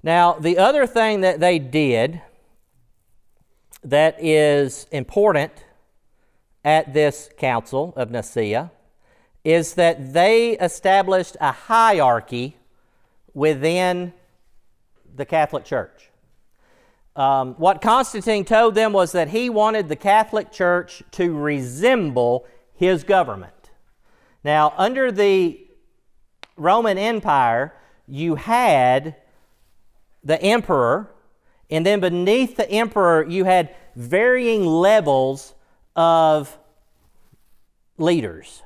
B: Now, the other thing that they did that is important at this council of Nicaea is that they established a hierarchy within the Catholic Church. Um, what Constantine told them was that he wanted the Catholic Church to resemble his government. Now, under the Roman Empire, you had the emperor, and then beneath the emperor, you had varying levels of leaders.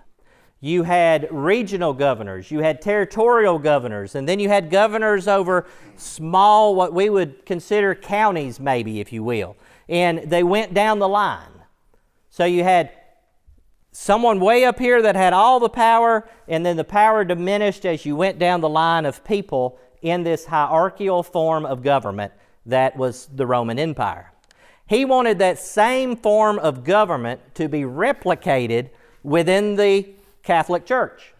B: You had regional governors, you had territorial governors, and then you had governors over small, what we would consider counties, maybe, if you will. And they went down the line. So you had someone way up here that had all the power, and then the power diminished as you went down the line of people in this hierarchical form of government that was the Roman Empire. He wanted that same form of government to be replicated within the Catholic Church.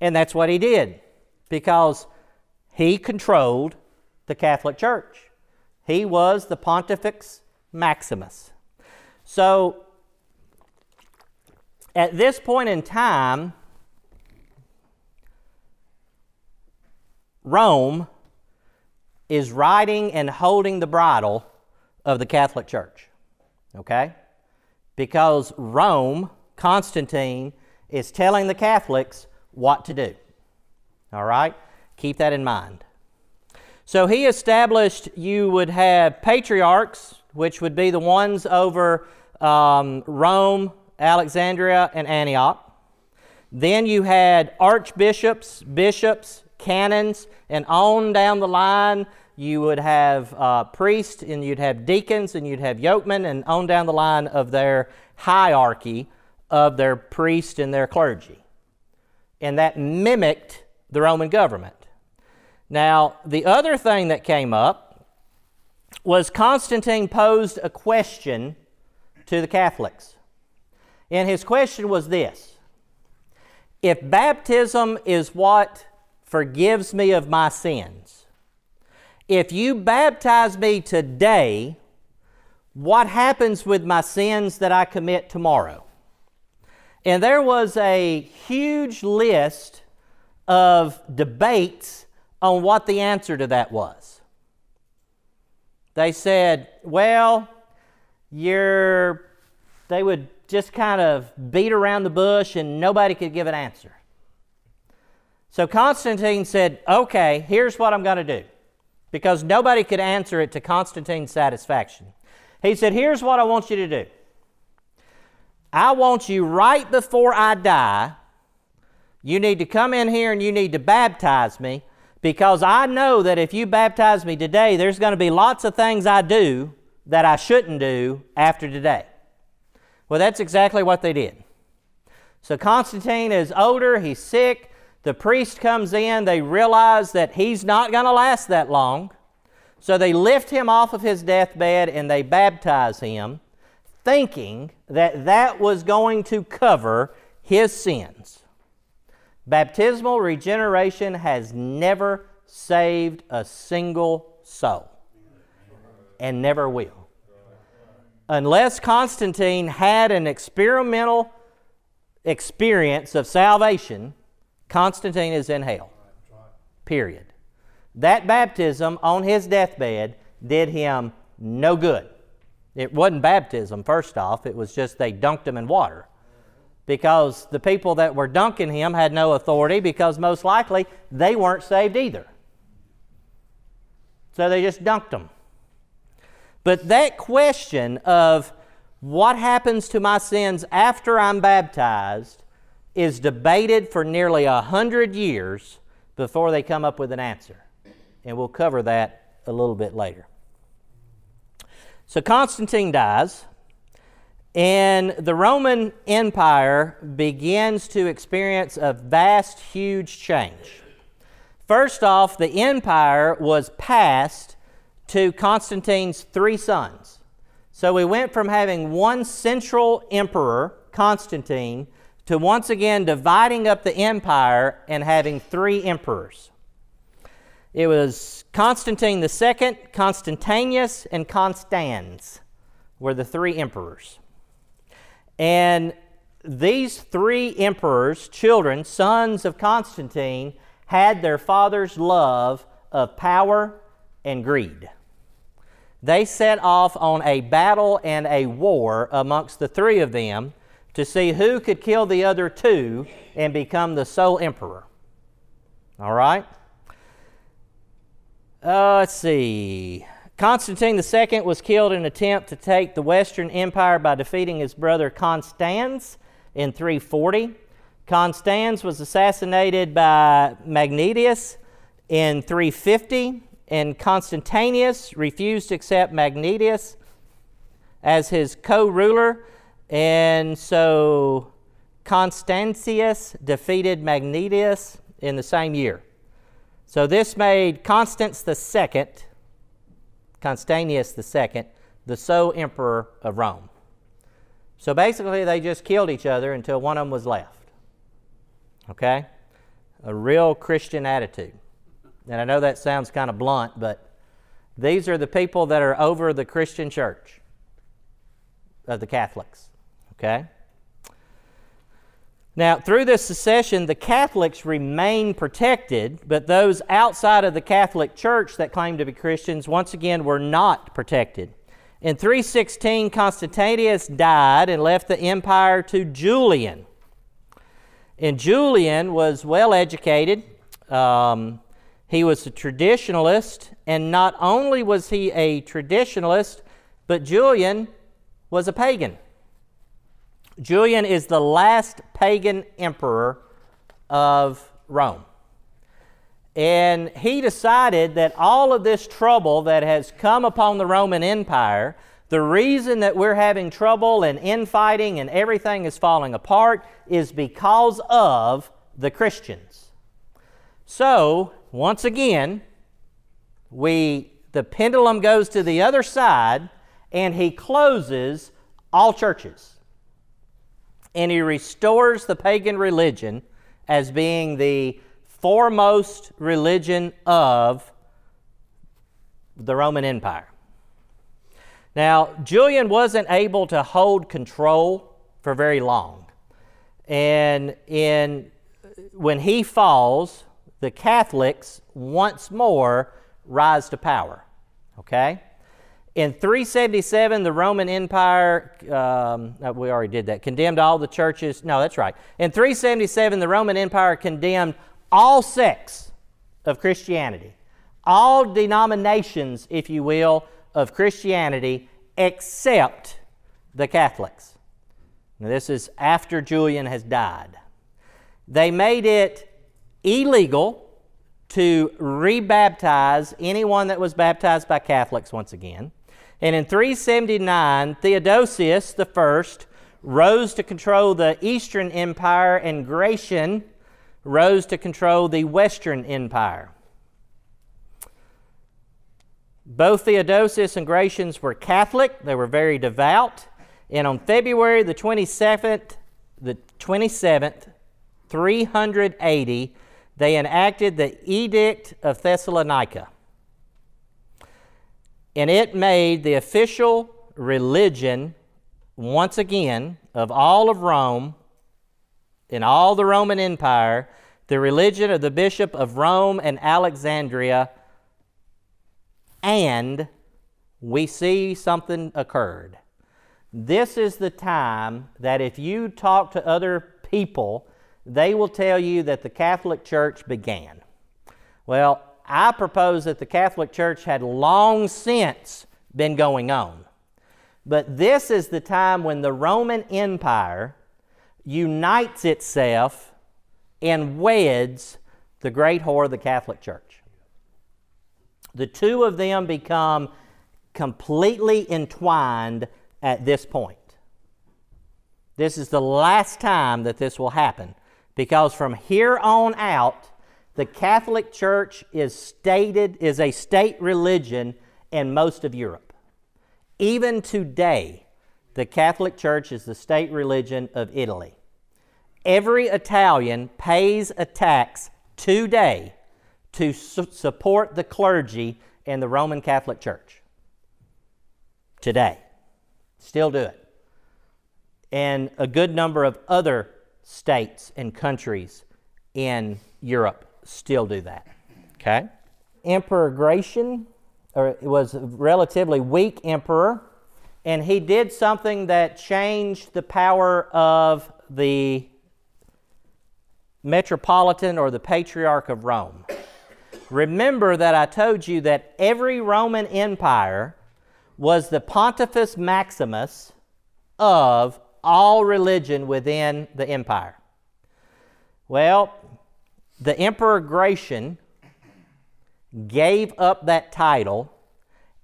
B: And that's what he did because he controlled the Catholic Church. He was the Pontifex Maximus. So, at this point in time, Rome is riding and holding the bridle of the Catholic Church. Okay? Because Rome, Constantine, is telling the Catholics what to do. All right? Keep that in mind. So he established you would have patriarchs, which would be the ones over um, Rome, Alexandria, and Antioch. Then you had archbishops, bishops, canons, and on down the line, you would have uh, priests, and you'd have deacons, and you'd have yokemen, and on down the line of their hierarchy of their priests and their clergy. And that mimicked the Roman government. Now, the other thing that came up was Constantine posed a question to the Catholics. And his question was this If baptism is what forgives me of my sins, if you baptize me today, what happens with my sins that I commit tomorrow? And there was a huge list of debates on what the answer to that was. They said, well, you're, they would just kind of beat around the bush and nobody could give an answer. So Constantine said, okay, here's what I'm going to do. Because nobody could answer it to Constantine's satisfaction. He said, here's what I want you to do. I want you right before I die, you need to come in here and you need to baptize me because I know that if you baptize me today, there's going to be lots of things I do that I shouldn't do after today. Well, that's exactly what they did. So Constantine is older, he's sick. The priest comes in, they realize that he's not going to last that long. So they lift him off of his deathbed and they baptize him thinking that that was going to cover his sins. Baptismal regeneration has never saved a single soul and never will. Unless Constantine had an experimental experience of salvation, Constantine is in hell. Period. That baptism on his deathbed did him no good. It wasn't baptism, first off, it was just they dunked him in water. Because the people that were dunking him had no authority because most likely they weren't saved either. So they just dunked him. But that question of what happens to my sins after I'm baptized is debated for nearly a hundred years before they come up with an answer. And we'll cover that a little bit later. So Constantine dies, and the Roman Empire begins to experience a vast, huge change. First off, the empire was passed to Constantine's three sons. So we went from having one central emperor, Constantine, to once again dividing up the empire and having three emperors. It was Constantine II, Constantius, and Constans were the three emperors. And these three emperors, children, sons of Constantine, had their father's love of power and greed. they set off on a battle and a war amongst the three of them to see who could kill the other two and become the sole emperor. All right? Uh, let's see. Constantine II was killed in an attempt to take the Western Empire by defeating his brother Constans in 340. Constans was assassinated by Magnentius in 350, and Constantius refused to accept Magnentius as his co ruler, and so Constantius defeated Magnentius in the same year. So this made Constans II, Constantius II, the sole emperor of Rome. So basically, they just killed each other until one of them was left. Okay? A real Christian attitude. And I know that sounds kind of blunt, but these are the people that are over the Christian church of the Catholics. Okay? Now, through this secession, the Catholics remain protected, but those outside of the Catholic Church that claim to be Christians, once again, were not protected. In 316, Constantius died and left the empire to Julian. And Julian was well educated. Um, he was a traditionalist, and not only was he a traditionalist, but Julian was a pagan. Julian is the last pagan emperor of Rome. And he decided that all of this trouble that has come upon the Roman Empire, the reason that we're having trouble and infighting and everything is falling apart is because of the Christians. So, once again, we the pendulum goes to the other side and he closes all churches and he restores the pagan religion as being the foremost religion of the Roman Empire. Now, Julian wasn't able to hold control for very long. And in, when he falls, the Catholics once more rise to power. Okay? In 377, the Roman Empire, um, we already did that, condemned all the churches. No, that's right. In 377, the Roman Empire condemned all sects of Christianity, all denominations, if you will, of Christianity, except the Catholics. Now, this is after Julian has died. They made it illegal to rebaptize anyone that was baptized by Catholics once again. And in 379, Theodosius I rose to control the Eastern Empire, and Gratian rose to control the Western Empire. Both Theodosius and Gratians were Catholic, they were very devout. And on February the 27th, the 27th, 380, they enacted the Edict of Thessalonica and it made the official religion, once again, of all of Rome, in all the Roman Empire, the religion of the Bishop of Rome and Alexandria, and we see something occurred. This is the time that if you talk to other people, they will tell you that the Catholic Church began. Well, I propose that the Catholic Church had long since been going on. But this is the time when the Roman Empire unites itself and weds the great whore of the Catholic Church. The two of them become completely entwined at this point. This is the last time that this will happen because from here on out, the Catholic Church is stated is a state religion in most of Europe. Even today, the Catholic Church is the state religion of Italy. Every Italian pays a tax today to su- support the clergy and the Roman Catholic Church. Today. Still do it. And a good number of other states and countries in Europe still do that. Okay? Emperor Gratian or was a relatively weak emperor, and he did something that changed the power of the metropolitan or the patriarch of Rome. Remember that I told you that every Roman empire was the Pontifex Maximus of all religion within the empire. Well, the Emperor Gratian gave up that title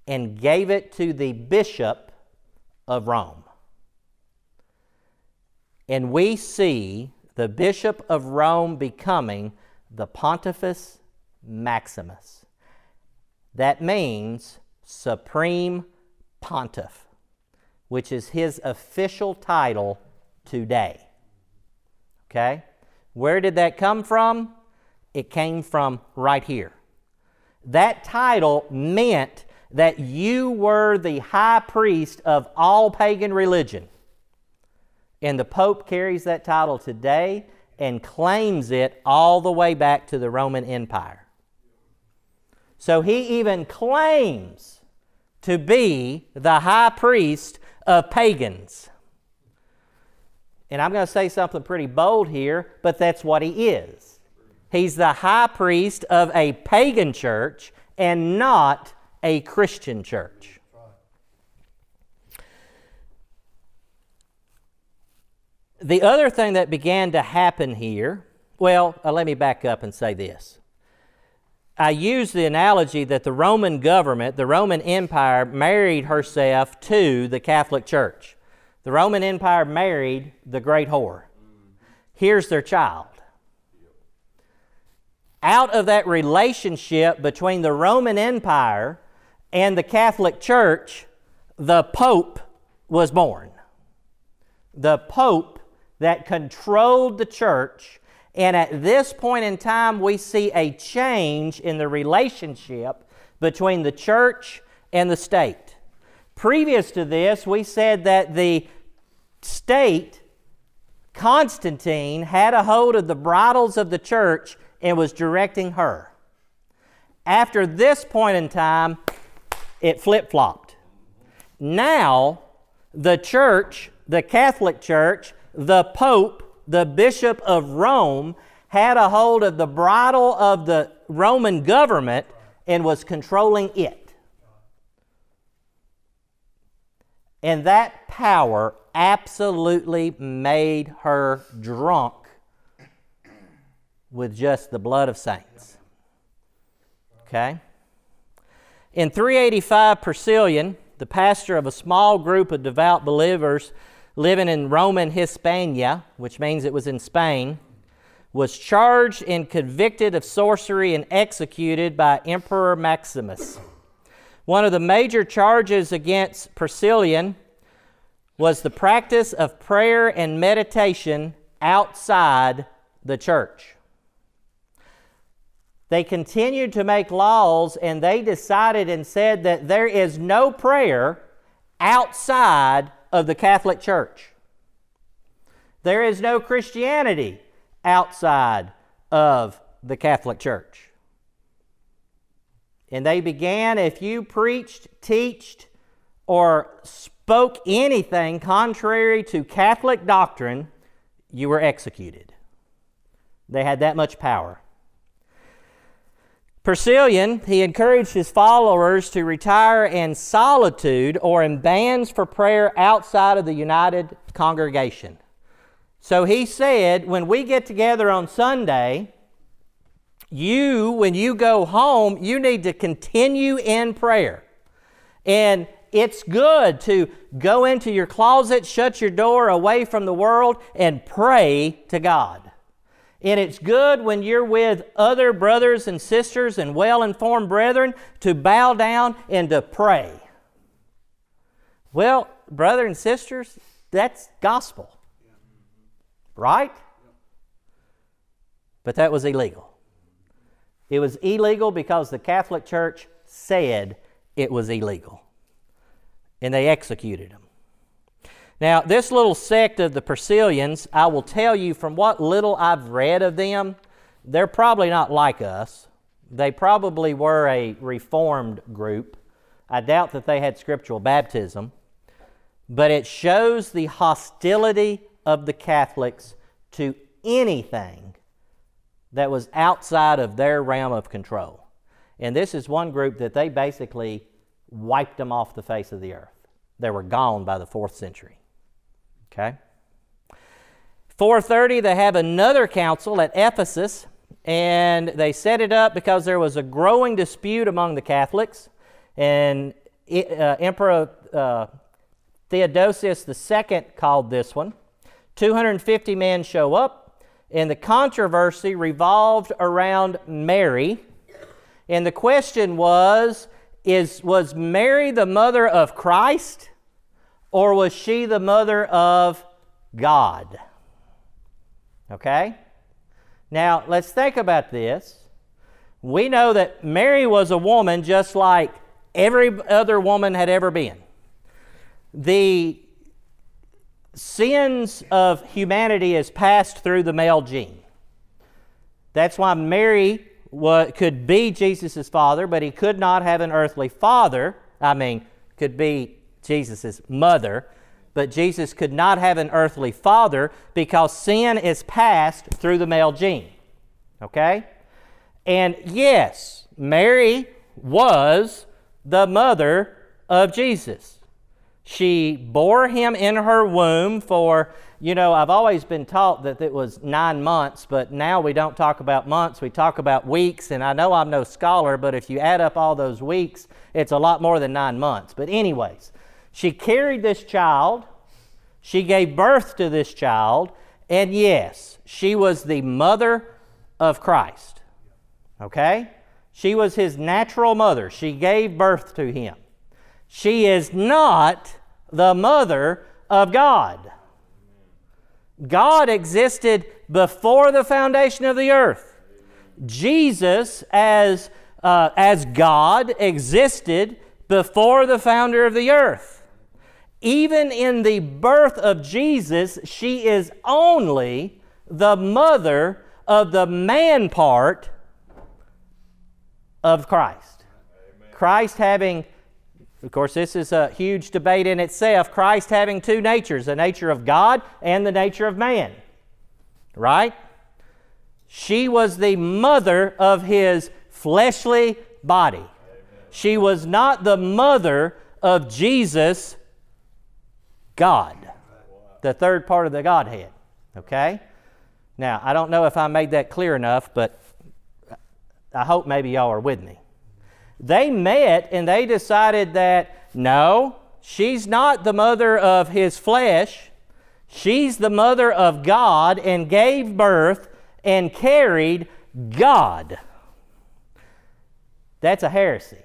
B: and gave it to the Bishop of Rome. And we see the Bishop of Rome becoming the Pontifex Maximus. That means Supreme Pontiff, which is his official title today. Okay? Where did that come from? It came from right here. That title meant that you were the high priest of all pagan religion. And the Pope carries that title today and claims it all the way back to the Roman Empire. So he even claims to be the high priest of pagans. And I'm going to say something pretty bold here, but that's what he is. He's the high priest of a pagan church and not a Christian church. The other thing that began to happen here, well, uh, let me back up and say this. I use the analogy that the Roman government, the Roman Empire, married herself to the Catholic Church. The Roman Empire married the great whore. Here's their child. Out of that relationship between the Roman Empire and the Catholic Church, the Pope was born. The Pope that controlled the church and at this point in time, we see a change in the relationship between the church and the state. Previous to this, we said that the state, Constantine, had a hold of the bridles of the church and was directing her. After this point in time, it flip flopped. Now, the church, the Catholic Church, the Pope, the Bishop of Rome had a hold of the bridle of the Roman government and was controlling it. And that power absolutely made her drunk with just the blood of saints. Okay? In 385, Priscillian, the pastor of a small group of devout believers, living in Roman Hispania, which means it was in Spain, was charged and convicted of sorcery and executed by Emperor Maximus. One of the major charges against Priscillian was the practice of prayer and meditation outside the church. They continued to make laws and they decided and said that there is no prayer outside of the Catholic Church. There is no Christianity outside of the Catholic Church. And they began, if you preached, teached, or spoke anything contrary to Catholic doctrine, you were executed. They had that much power. Priscillian, he encouraged his followers to retire in solitude or in bands for prayer outside of the united congregation. So he said, when we get together on Sunday, you, when you go home, you need to continue in prayer. And it's good to go into your closet, shut your door away from the world, and pray to God. And it's good when you're with other brothers and sisters and well informed brethren to bow down and to pray. Well, brother and sisters, that's gospel. Right? But that was illegal. It was illegal because the Catholic Church said it was illegal. And they executed him. Now, this little sect of the Priscillians, I will tell you from what little I've read of them, they're probably not like us. They probably were a reformed group. I doubt that they had scriptural baptism, but it shows the hostility of the Catholics to anything that was outside of their realm of control. And this is one group that they basically wiped them off the face of the earth. They were gone by the fourth century. Okay? 430, they have another council at Ephesus, and they set it up because there was a growing dispute among the Catholics. And uh, Emperor uh, Theodosius II called this one. 250 men show up, and the controversy revolved around Mary. And the question was is was Mary the mother of Christ or was she the mother of God? Okay? Now, let's think about this. We know that Mary was a woman just like every other woman had ever been. The sins of humanity is passed through the male gene. That's why Mary could be Jesus' father, but he could not have an earthly father. I mean, could be Jesus' mother, but Jesus could not have an earthly father because sin is passed through the male gene. Okay? And yes, Mary was the mother of Jesus. She bore him in her womb for, you know, I've always been taught that it was nine months, but now we don't talk about months, we talk about weeks. And I know I'm no scholar, but if you add up all those weeks, it's a lot more than nine months. But, anyways, she carried this child, she gave birth to this child, and yes, she was the mother of Christ. Okay? She was his natural mother. She gave birth to him. She is not the mother of God. God existed before the foundation of the earth. Jesus, as, uh, as God, existed before the founder of the earth. Even in the birth of Jesus, she is only the mother of the man part of Christ. Amen. Christ having, of course, this is a huge debate in itself, Christ having two natures the nature of God and the nature of man. Right? She was the mother of his fleshly body. Amen. She was not the mother of Jesus God, the third part of the Godhead. Okay? Now, I don't know if I made that clear enough, but I hope maybe y'all are with me. They met and they decided that no, she's not the mother of his flesh. She's the mother of God and gave birth and carried God. That's a heresy.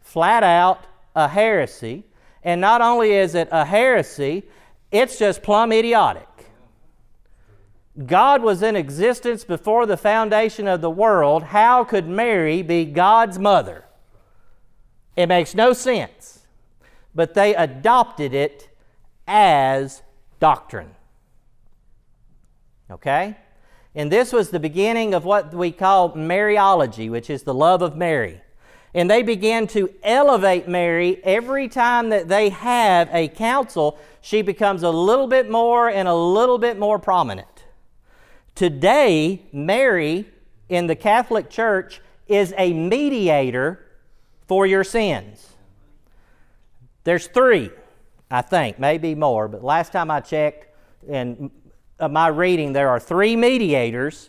B: Flat out a heresy and not only is it a heresy, it's just plumb idiotic. God was in existence before the foundation of the world. How could Mary be God's mother? It makes no sense. But they adopted it as doctrine. Okay? And this was the beginning of what we call Mariology, which is the love of Mary. And they began to elevate Mary every time that they have a council, she becomes a little bit more and a little bit more prominent. Today, Mary in the Catholic Church is a mediator for your sins. There's three, I think, maybe more, but last time I checked in my reading, there are three mediators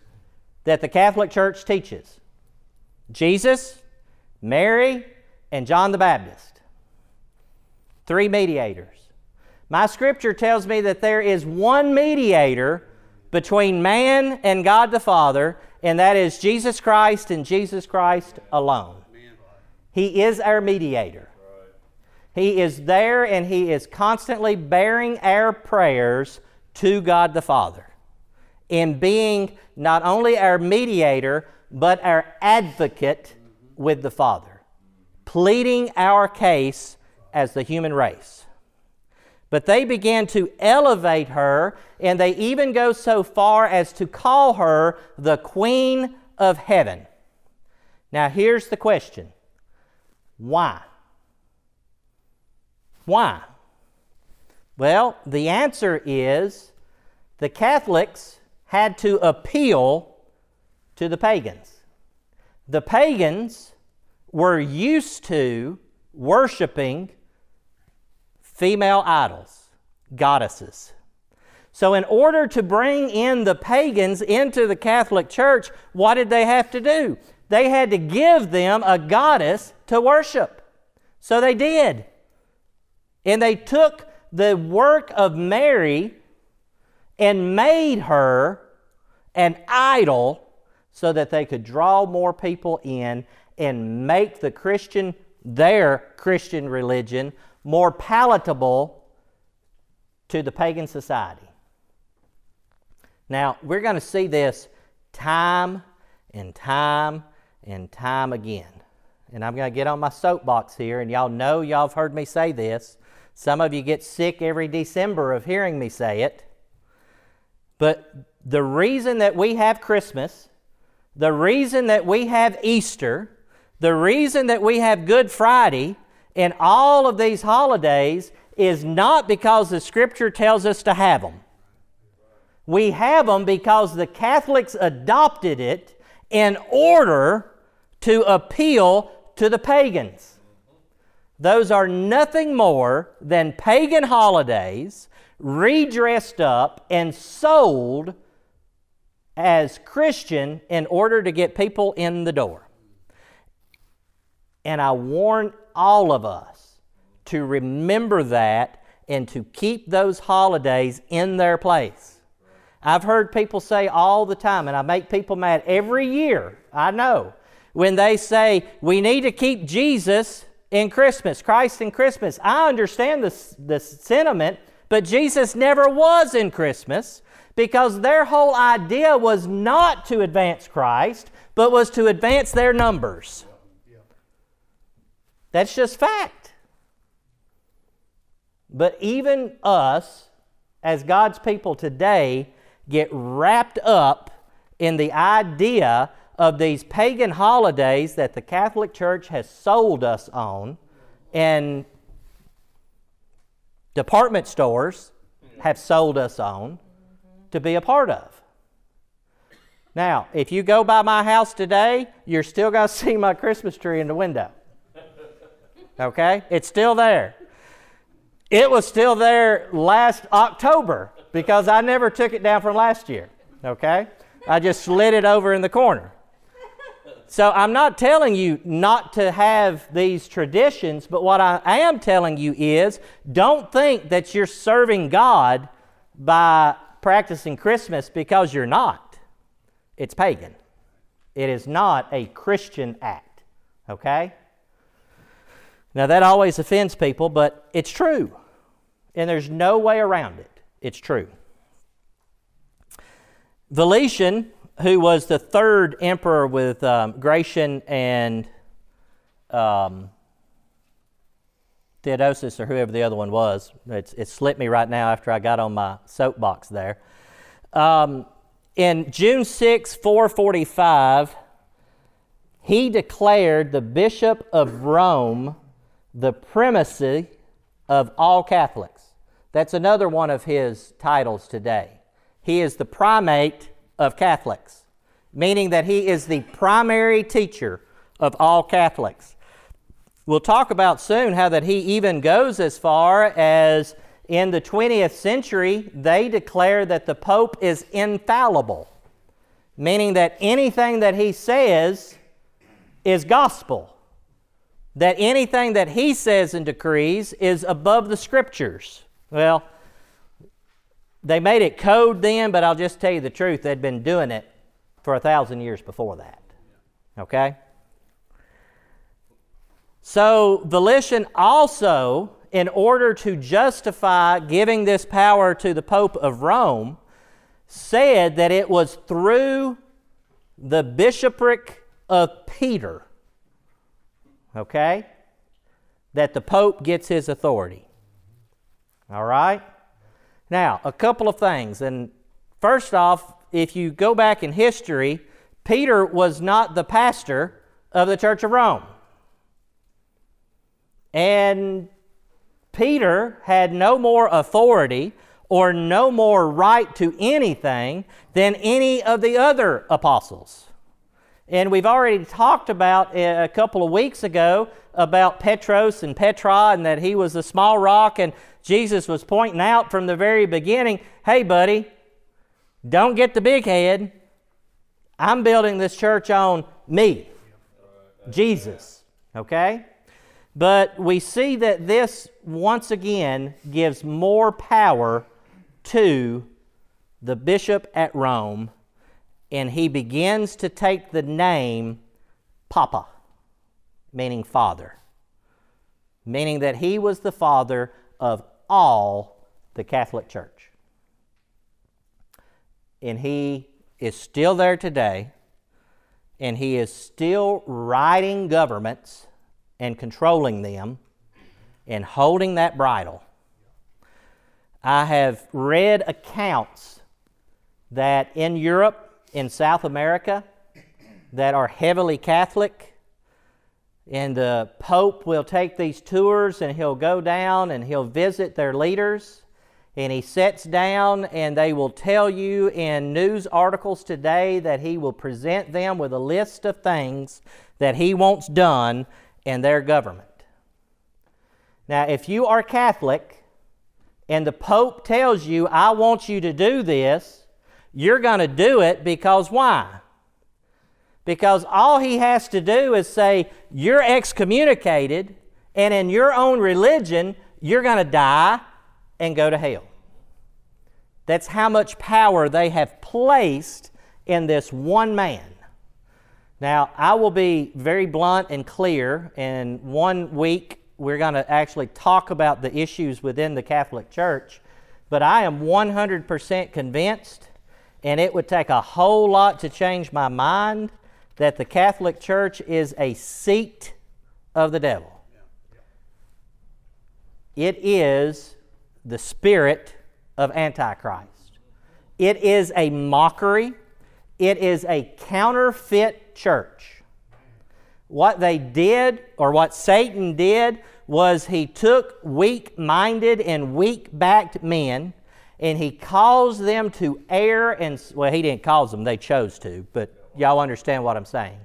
B: that the Catholic Church teaches Jesus, Mary, and John the Baptist. Three mediators. My scripture tells me that there is one mediator between man and God the Father, and that is Jesus Christ and Jesus Christ alone. He is our mediator. He is there and He is constantly bearing our prayers to God the Father in being not only our mediator, but our advocate with the Father, pleading our case as the human race. But they began to elevate her, and they even go so far as to call her the Queen of Heaven. Now, here's the question why? Why? Well, the answer is the Catholics had to appeal to the pagans. The pagans were used to worshiping female idols, goddesses. So, in order to bring in the pagans into the Catholic Church, what did they have to do? They had to give them a goddess to worship. So they did. And they took the work of Mary and made her an idol so that they could draw more people in and make the Christian, their Christian religion, more palatable to the pagan society. Now, we're going to see this time and time and time again. And I'm going to get on my soapbox here, and y'all know y'all have heard me say this. Some of you get sick every December of hearing me say it. But the reason that we have Christmas, the reason that we have Easter, the reason that we have Good Friday, and all of these holidays is not because the Scripture tells us to have them. We have them because the Catholics adopted it in order to appeal to the pagans. Those are nothing more than pagan holidays redressed up and sold as Christian in order to get people in the door. And I warn all of us to remember that and to keep those holidays in their place. I've heard people say all the time, and I make people mad every year, I know, when they say we need to keep Jesus in Christmas, Christ in Christmas. I understand the, the sentiment, but Jesus never was in Christmas because their whole idea was not to advance Christ, but was to advance their numbers. That's just fact. But even us, as God's people today, get wrapped up in the idea of these pagan holidays that the Catholic Church has sold us on, and department stores have sold us on to be a part of. Now, if you go by my house today, you're still going to see my Christmas tree in the window. Okay? It's still there. It was still there last October because I never took it down from last year. Okay? I just slid it over in the corner. So I'm not telling you not to have these traditions, but what I am telling you is don't think that you're serving God by practicing Christmas because you're not. It's pagan. It is not a Christian act. Okay? Now that always offends people, but it's true. And there's no way around it it's true. Valetian, who was the third emperor with um, Gratian and um, Theodosius, or whoever the other one was, it's, it slipped me right now after I got on my soapbox there. Um, in June 6, 445, he declared the Bishop of Rome the primacy of all Catholics. That's another one of his titles today. He is the primate of Catholics, meaning that he is the primary teacher of all Catholics. We'll talk about soon how that he even goes as far as in the 20th century, they declare that the Pope is infallible, meaning that anything that he says is gospel, that anything that he says and decrees is above the Scriptures. Well, they made it code then, but I'll just tell you the truth. They'd been doing it for a thousand years before that. Okay? So, volition also, in order to justify giving this power to the Pope of Rome, said that it was through the bishopric of Peter, okay, that the Pope gets his authority. All right? Now, a couple of things. And first off, if you go back in history, Peter was not the pastor of the Church of Rome. And Peter had no more authority or no more right to anything than any of the other apostles. And we've already talked about eh, a couple of weeks ago about Petros and Petra and that he was a small rock, and Jesus was pointing out from the very beginning hey, buddy, don't get the big head. I'm building this church on me, Jesus. Okay? But we see that this once again gives more power to the bishop at Rome, and he begins to take the name Papa, meaning father, meaning that he was the father of all the Catholic Church. And he is still there today, and he is still writing governments and controlling them and holding that bridle. I have read accounts that in Europe, in South America, that are heavily Catholic, and the Pope will take these tours and he'll go down and he'll visit their leaders. And he sits down and they will tell you in news articles today that he will present them with a list of things that he wants done in their government. Now, if you are Catholic, and the Pope tells you, I want you to do this, you're going to do it because why? Because all he has to do is say, You're excommunicated, and in your own religion, you're going to die and go to hell. That's how much power they have placed in this one man. Now, I will be very blunt and clear. In one week, we're going to actually talk about the issues within the Catholic Church. But I am 100% convinced, and it would take a whole lot to change my mind, that the Catholic Church is a seat of the devil. It is the spirit of Antichrist. It is a mockery. It is a counterfeit church. What they did, or what Satan did, was he took weak minded and weak backed men and he caused them to err and, well, he didn't cause them, they chose to, but y'all understand what I'm saying.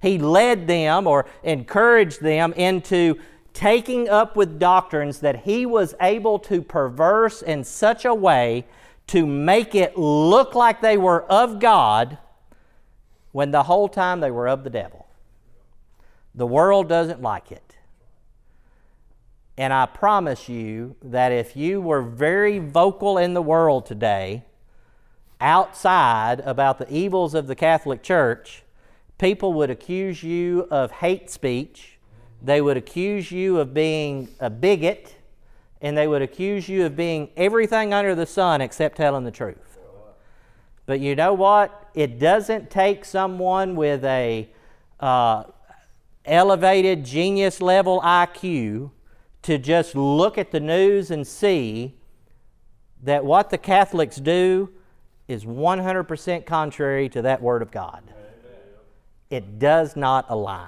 B: He led them or encouraged them into taking up with doctrines that he was able to perverse in such a way to make it look like they were of God when the whole time they were of the devil. The world doesn't like it. And I promise you that if you were very vocal in the world today, outside about the evils of the Catholic Church, people would accuse you of hate speech. They would accuse you of being a bigot. And they would accuse you of being everything under the sun except telling the truth. But you know what? It doesn't take someone with a uh, elevated genius level IQ to just look at the news and see that what the Catholics do is 100% contrary to that Word of God. It does not align.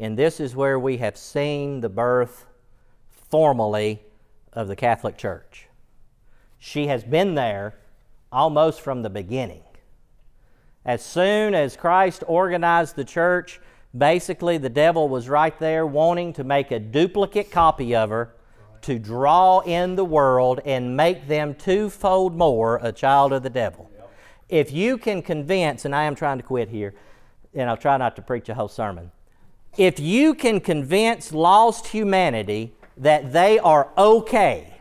B: And this is where we have seen the birth formally of the Catholic Church. She has been there almost from the beginning. As soon as Christ organized the church, basically the devil was right there wanting to make a duplicate copy of her to draw in the world and make them twofold more a child of the devil. If you can convince, and I am trying to quit here, and I'll try not to preach a whole sermon. If you can convince lost humanity that they are okay,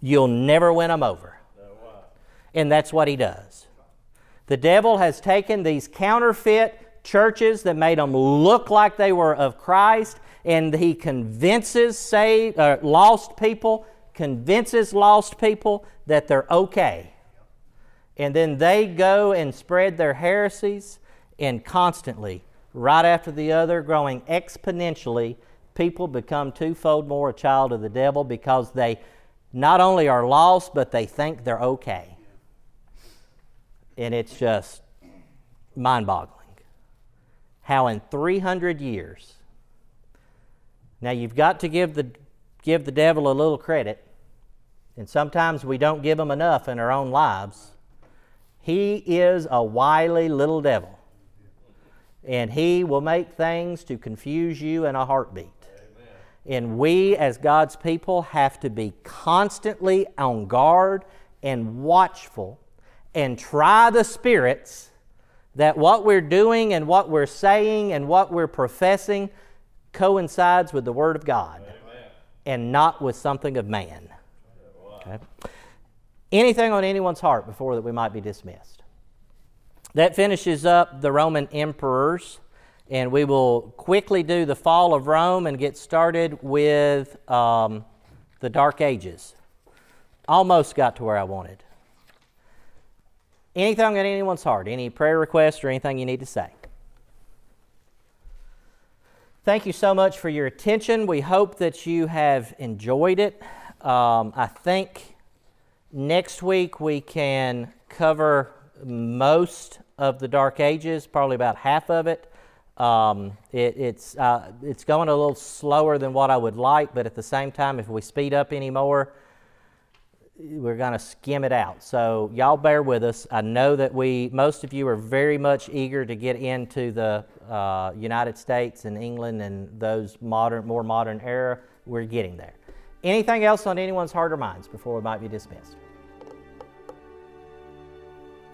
B: you'll never win them over. And that's what he does. The devil has taken these counterfeit churches that made them look like they were of Christ, and he convinces saved, uh, lost people, convinces lost people that they're okay. And then they go and spread their heresies, and constantly, right after the other, growing exponentially, people become twofold more a child of the devil because they not only are lost, but they think they're okay and it's just mind boggling. how in 300 years, now you've got to give the, give the devil a little credit, and sometimes we don't give him enough in our own lives. He is a wily little devil, and he will make things to confuse you in a heartbeat. And we, as God's people, have to be constantly on guard and watchful and try the spirits that what we're doing and what we're saying and what we're professing coincides with the Word of God Amen. and not with something of man. Okay? Anything on anyone's heart before that we might be dismissed? That finishes up the Roman emperors, and we will quickly do the fall of Rome and get started with um, the Dark Ages. Almost got to where I wanted. Anything on anyone's heart? Any prayer requests or anything you need to say? Thank you so much for your attention. We hope that you have enjoyed it. Um, I think next week we can cover most of the Dark Ages, probably about half of it. Um, it it's, uh, it's going a little slower than what I would like, but at the same time, if we speed up any more, we're going to skim it out. So y'all bear with us. I know that we most of you are very much eager to get into the uh, United States and England and those modern, more modern era. We're getting there. Anything else on anyone's heart or minds before we might be dismissed?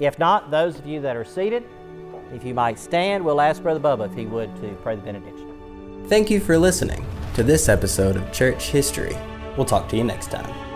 B: If not, those of you that are seated, if you might stand, we'll ask Brother Bubba if he would to pray the benediction.
A: Thank you for listening to this episode of Church History. We'll talk to you next time.